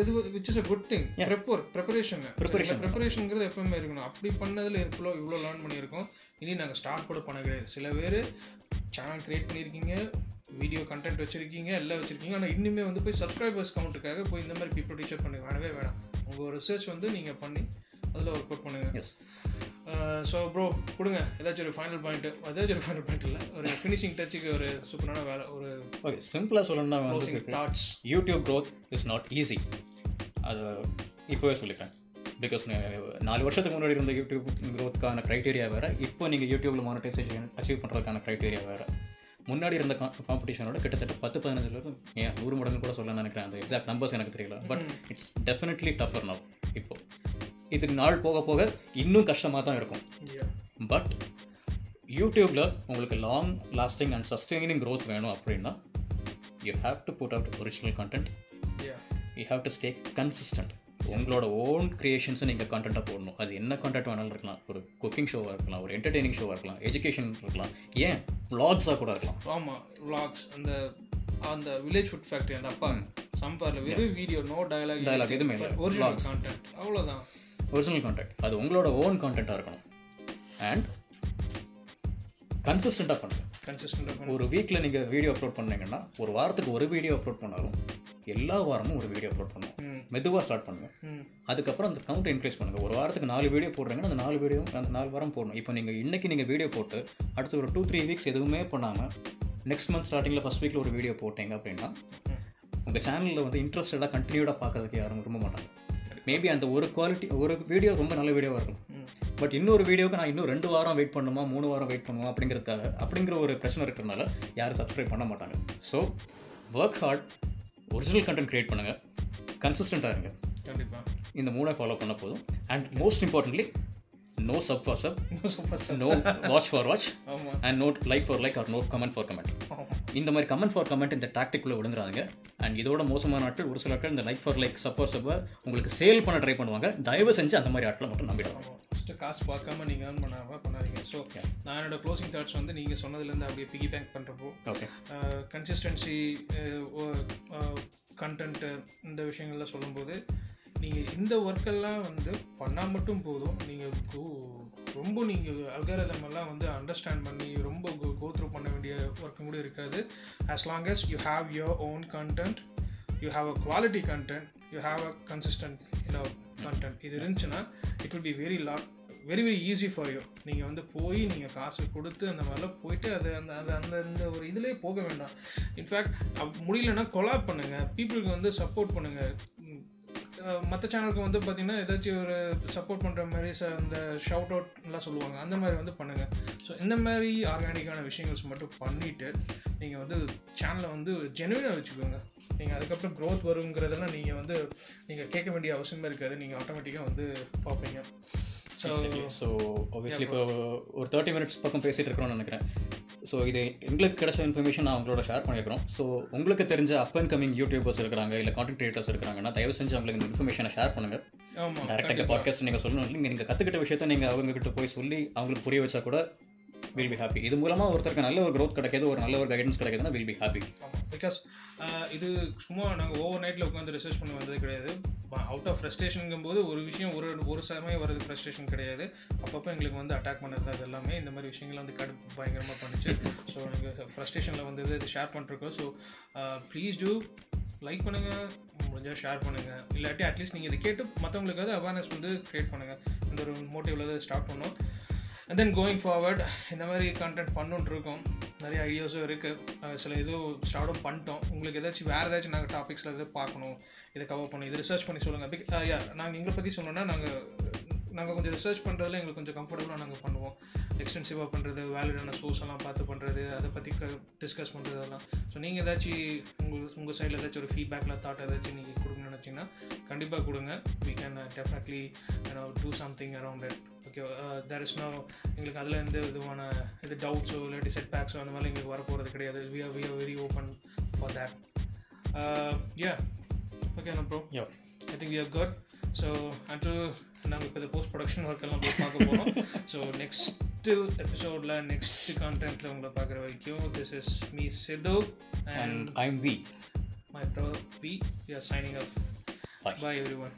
இது which is a good thing prepare preparation Preparation. ப்ரிப்பரேஷனுங்கிறது எப்பவுமே இருக்கணும். அப்படி பண்ணதில் இவ்வளோ இவ்வளோ லேர்ன் பண்ணியிருக்கோம்? இனி நாங்கள் ஸ்டார்ட் கூட பண்ண கிடையாது சில பேர் சேனல் கிரியேட் பண்ணியிருக்கீங்க வீடியோ கண்டென்ட் வச்சிருக்கீங்க எல்லாம் வச்சிருக்கீங்க. ஆனால் இன்னுமே வந்து போய் சப்ஸ்கிரைபர்ஸ் கவுண்ட்டுக்காக போய் இந்த மாதிரி பீப்புள் டீச்சர் பண்ணுங்க வேணவே வேணாம். உங்கள் ரிசர்ச் வந்து நீங்கள் பண்ணி அதில் ஒர்க் அவுட் பண்ணுங்க. எஸ் ஸோ ப்ரோ கொடுங்க. ஏதாச்சும் ஒரு ஃபைனல் பாயிண்ட் ஏதாச்சும் ஒரு ஃபைனல் பாயிண்ட் இல்லை. ஒரு ஃபினிஷிங் டச்சுக்கு ஒரு சூப்பரான வேலை ஒரு ஓகே சிம்பிளாக சொல்லணும்னா வந்து that's YouTube growth is not easy அது இப்போவே சொல்லிட்டேன். பிகாஸ் நாலு வருஷத்துக்கு முன்னாடி இருந்த யூடியூப் க்ரோத்துக்கான க்ரைட்டீரியா வேறு இப்போ நீங்கள் யூடியூப்பில் மானிட்டைசேஷன் அச்சீவ் பண்ணுறதுக்கான க்ரைட்டீரியா வேறு. முன்னாடி இருந்த காம்படிஷனோட கிட்டத்தட்ட பத்து பதினஞ்சுல ஏன் நூறு மடங்கு கூட சொல்லலாம்னு நினைக்கிறேன். அந்த எக்ஸாக்ட் நம்பர்ஸ் எனக்கு தெரியல. But it's definitely tougher now இப்போ. இதுக்கு நாள் போக போக இன்னும் கஷ்டமாக தான் இருக்கும். பட் யூடியூப்பில் உங்களுக்கு long lasting and sustaining growth வேணும் அப்படின்னா you have to put out original content you have to stay consistent உங்களோட ஓன் க்ரியேஷன்ஸை நீங்கள் கண்டென்ட்டாக போடணும். அது என்ன கண்டென்ட் வேணாலும் இருக்கலாம். ஒரு குக்கிங் ஷோவாக இருக்கலாம் ஒரு என்டர்டெய்னிங் ஷோவாக இருக்கலாம் எஜுகேஷன் இருக்கலாம். ஏன்? Vlogs-ஆ கூட இருக்கலாம். ஆமாம் vlogs. அந்த அந்த வில்லேஜ் ஃபுட் ஃபேக்ட்ரி அந்த அப்பா சம்பாரில் வெறும் வீடியோ நோ டயலாக் Dialogue எதுவுமே இல்லை. ஒரிஜினல் கான்டென்ட் அவ்வளோதான் ஒரிஜினல் கான்டென்ட் அது உங்களோட ஓன் கான்டென்ட்டாக இருக்கணும். அண்ட் கன்சிஸ்டண்ட்டாக பண்ணுங்க. கன்சிஸ்டண்டாக ஒரு வீக்கில் நீங்கள் வீடியோ அப்லோட் பண்ணீங்கன்னா ஒரு வாரத்துக்கு ஒரு வீடியோ அப்லோட் பண்ணாலும் எல்லா வாரமும் ஒரு வீடியோ அப்லோட் பண்ணுவோம் மெதுவாக ஸ்டார்ட் பண்ணுங்க. ம். அதுக்கப்புறம் அந்த கவுண்ட் இன்க்ரீஸ் பண்ணுங்கள் ஒரு வாரத்துக்கு நாலு வீடியோ போடுறீங்கன்னா அந்த நாலு வீடியோ அந்த நாலு வாரம் போடணும். இப்போ நீங்கள் இன்றைக்கி நீங்கள் வீடியோ போட்டு அடுத்து ஒரு டூ த்ரீ வீக்ஸ் எதுவுமே பண்ணாமல் நெக்ஸ்ட் மந்த் ஸ்டார்டிங்கில் ஃபஸ்ட் வீக்கில் ஒரு வீடியோ போட்டீங்க அப்படின்னா உங்கள் சேனலில் வந்து இன்ட்ரெஸ்டடாக கண்டினியூடாக பார்க்கறதுக்கு யாரும் விரும்ப மாட்டாங்க. மேபி அந்த ஒரு குவாலிட்டி ஒரு வீடியோ ரொம்ப நல்ல வீடியோவாக இருக்கும். பட் இன்னொரு வீடியோக்கு நான் இன்னும் ரெண்டு வாரம் வெயிட் பண்ணுமா மூணு வாரம் வெயிட் பண்ணுமா அப்படிங்கிறதுக்காக அப்படிங்கிற ஒரு பிரச்சனை இருக்கிறனால யாரும் சப்ஸ்கிரைப் பண்ண மாட்டாங்க. So work hard original content create பண்ணுங்கள் கன்சிஸ்டண்ட்டாக இருங்க. கண்டிப்பாக இந்த மூணை ஃபாலோ பண்ண போதும். And most importantly no sub for sub no watch for watch and not like for like or not comment for comment இந்த மாதிரி கமெண்ட் ஃபார் கமெண்ட் இந்த டாக்டிக்குள்ளே விழுந்துறாங்க அண்ட் இதோட மோசமான ஆட்கள் ஒரு சில ஆட்கள் இந்த like for like sub for சப்பை உங்களுக்கு சேல் பண்ண ட்ரை பண்ணுவாங்க. தயவு செஞ்சு அந்த மாதிரி ஆட்களை மட்டும் நம்பிடுவாங்க ஃபஸ்ட்டு காசு பார்க்காம நீங்கள் ஏர்ன் பண்ணாமல் பண்ணாதீங்க. ஸோ நான் என்னோட க்ளோசிங் தாட்ஸ் வந்து நீங்கள் சொன்னதுலேருந்து அப்படியே பிகி பேங்க் பண்ணுறப்போ ஓகே கன்சிஸ்டன்சி கண்டென்ட்டு இந்த விஷயங்கள்லாம் சொல்லும்போது நீங்கள் இந்த ஒர்க்கெல்லாம் வந்து பண்ணால் மட்டும் போதும். நீங்கள் ரொம்ப நீங்கள் அல்காரதம் எல்லாம் வந்து அண்டர்ஸ்டாண்ட் பண்ணி ரொம்ப கோ த்ரூ பண்ண வேண்டிய ஒர்க்கும் கூட இருக்காது. As long as you have your own content you have a quality content you have a consistent you know content. இது இருந்துச்சுன்னா it will be very lot very very easy for you நீங்கள் வந்து போய் நீங்கள் காசு கொடுத்து அந்த மாதிரிலாம் போயிட்டு அது அந்த அந்த அந்த அந்த ஒரு இதிலே போக வேண்டாம். இன்ஃபேக்ட் முடியலன்னா கொலாப் பண்ணுங்கள் பீப்புளுக்கு வந்து சப்போர்ட் பண்ணுங்கள் மற்ற சேனலுக்கு வந்து பார்த்தீங்கன்னா ஏதாச்சும் ஒரு சப்போர்ட் பண்ணுற மாதிரி ச அந்த ஷவுட் அவுட்லாம் சொல்லுவாங்க. அந்த மாதிரி வந்து பண்ணுங்கள் ஸோ இந்த மாதிரி ஆர்கானிக்கான விஷயங்கள்ஸ் மட்டும் பண்ணிவிட்டு நீங்கள் வந்து சேனலை வந்து ஜெனுவினாக வச்சுக்கோங்க. நீங்கள் அதுக்கப்புறம் க்ரோத் வருங்கிறதெல்லாம் நீங்கள் வந்து நீங்கள் கேட்க வேண்டிய அவசியமே இருக்காது. நீங்கள் ஆட்டோமேட்டிக்காக வந்து பார்ப்பீங்க. ஸோ ஸோ obviously இப்போ ஒரு தேர்ட்டி மினிட்ஸ் பக்கம் பேசிகிட்டு இருக்கிறோம்னு நினைக்கிறேன். ஸோ இது எங்களுக்கு கிடைச்ச இன்ஃபர்மேஷன் நான் உங்களோட ஷேர் பண்ணியிருக்கிறோம். ஸோ உங்களுக்கு தெரிஞ்ச அப் அண்ட் கமிங் யூடியூபர்ஸ் இருக்கிறாங்க இல்லை கான்டென்ட் கிரியேட்டர்ஸ் இருக்கிறாங்கன்னா தயவு செஞ்சு அவங்களுக்கு இந்த இன்ஃபர்மேஷனை ஷேர் பண்ணுங்கள் டேரெக்டாக பாட்காஸ்ட் நீங்கள் சொல்லணும். நீங்கள் கற்றுக்கிட்ட விஷயத்த நீங்கள் அவங்ககிட்ட போய் சொல்லி அவங்களுக்கு புரிய வச்சா கூட வில் பி ஹாப்பி இது மூலமாக ஒருத்தருக்கு நல்ல ஒரு க்ரோத் கிடைக்கிது ஒரு நல்ல ஒரு கைடன்ஸ் கிடைக்குதுன்னா வில் பி ஹாப்பி பிகாஸ் இது சும்மா நாங்கள் ஓவர் நைட்டில் உட்காந்து ரிசர்ச் பண்ணி வந்தது கிடையாது. அவுட் ஆஃப் ஃப்ரஸ்ட்ரேஷனுங்கும் போது ஒரு விஷயம் ஒரு ஒரு சமயம் வர்றது ஃப்ரஸ்ட்ரேஷன் கிடையாது. அப்பப்போ எங்களுக்கு வந்து அட்டாக் பண்ணது அது எல்லாமே இந்த மாதிரி விஷயங்கள் வந்து கடுப்பு பயங்கரமாக பண்ணிச்சு. ஸோ நீங்கள் ஃப்ரஸ்ட்ரேஷனில் வந்து இது ஷேர் பண்ணிருக்கோம் ஸோ ப்ளீஸ் டூ லைக் பண்ணுங்கள் முடிஞ்சால் ஷேர் பண்ணுங்கள் இல்லாட்டி அட்லீஸ்ட் நீங்கள் இதை கேட்டு மற்றவங்களுக்காவது அவேர்னஸ் வந்து க்ரியேட் பண்ணுங்கள் இந்த ஒரு மோட்டிவில் ஸ்டார்ட் பண்ணோம். அண்ட் தென் கோயிங் ஃபார்வர்ட் இந்த மாதிரி கண்டென்ட் பண்ணுன்ட்ருக்கோம் நிறைய ஐடியாஸும் இருக்குது சில இதுவும் ஸ்டார்ட்டும் பண்ணிட்டோம். உங்களுக்கு ஏதாச்சும் வேறு ஏதாச்சும் நாங்கள் டாபிக்ஸில் எதாவது பார்க்கணும். இதை கவர் பண்ணணும். இதை ரிசர்ச் பண்ணி சொல்லுங்கள் பிக் யா நாங்கள் எங்களை பற்றி சொன்னோன்னா நாங்கள் நாங்கள் கொஞ்சம் ரிசர்ச் பண்ணுறதுல எங்களுக்கு கொஞ்சம் கம்ஃபர்டபுளாக நாங்கள் பண்ணுவோம். எக்ஸ்டென்சிவாக பண்ணுறது வேலிடான சோர்ஸ் எல்லாம் பார்த்து பண்ணுறது அதை பற்றி க டிஸ்கஸ் பண்ணுறது அதெல்லாம். ஸோ நீங்கள் ஏதாச்சும் உங்கள் உங்கள் சைடில் ஏதாச்சும் ஒரு ஃபீட்பேக்கில் தாட் ஏதாச்சும் நீங்கள் கொடுங்க. நினச்சிங்கன்னா கண்டிப்பாக கொடுங்க. We can definitely do something around it okay there is no எங்களுக்கு அதில் எந்த விதமான இது டவுட்ஸோ இல்லாட்டி செட் பேக்ஸோ அந்த மாதிரி எங்களுக்கு வரப்போகிறது கிடையாது. We are we are very open for that yeah okay bro yeah I think we are good so and நாங்கள் இப்போ இந்த போஸ்ட் ப்ரொடக்ஷன் ஒர்க் எல்லாம் போய் பார்க்க போகிறோம் ஸோ நெக்ஸ்ட்டு எபிசோடில் நெக்ஸ்ட் கண்டென்ட்டில் உங்களை பார்க்குற வரைக்கும் this is me and and I'm V my pro V. We are signing off. Bye, Bye everyone.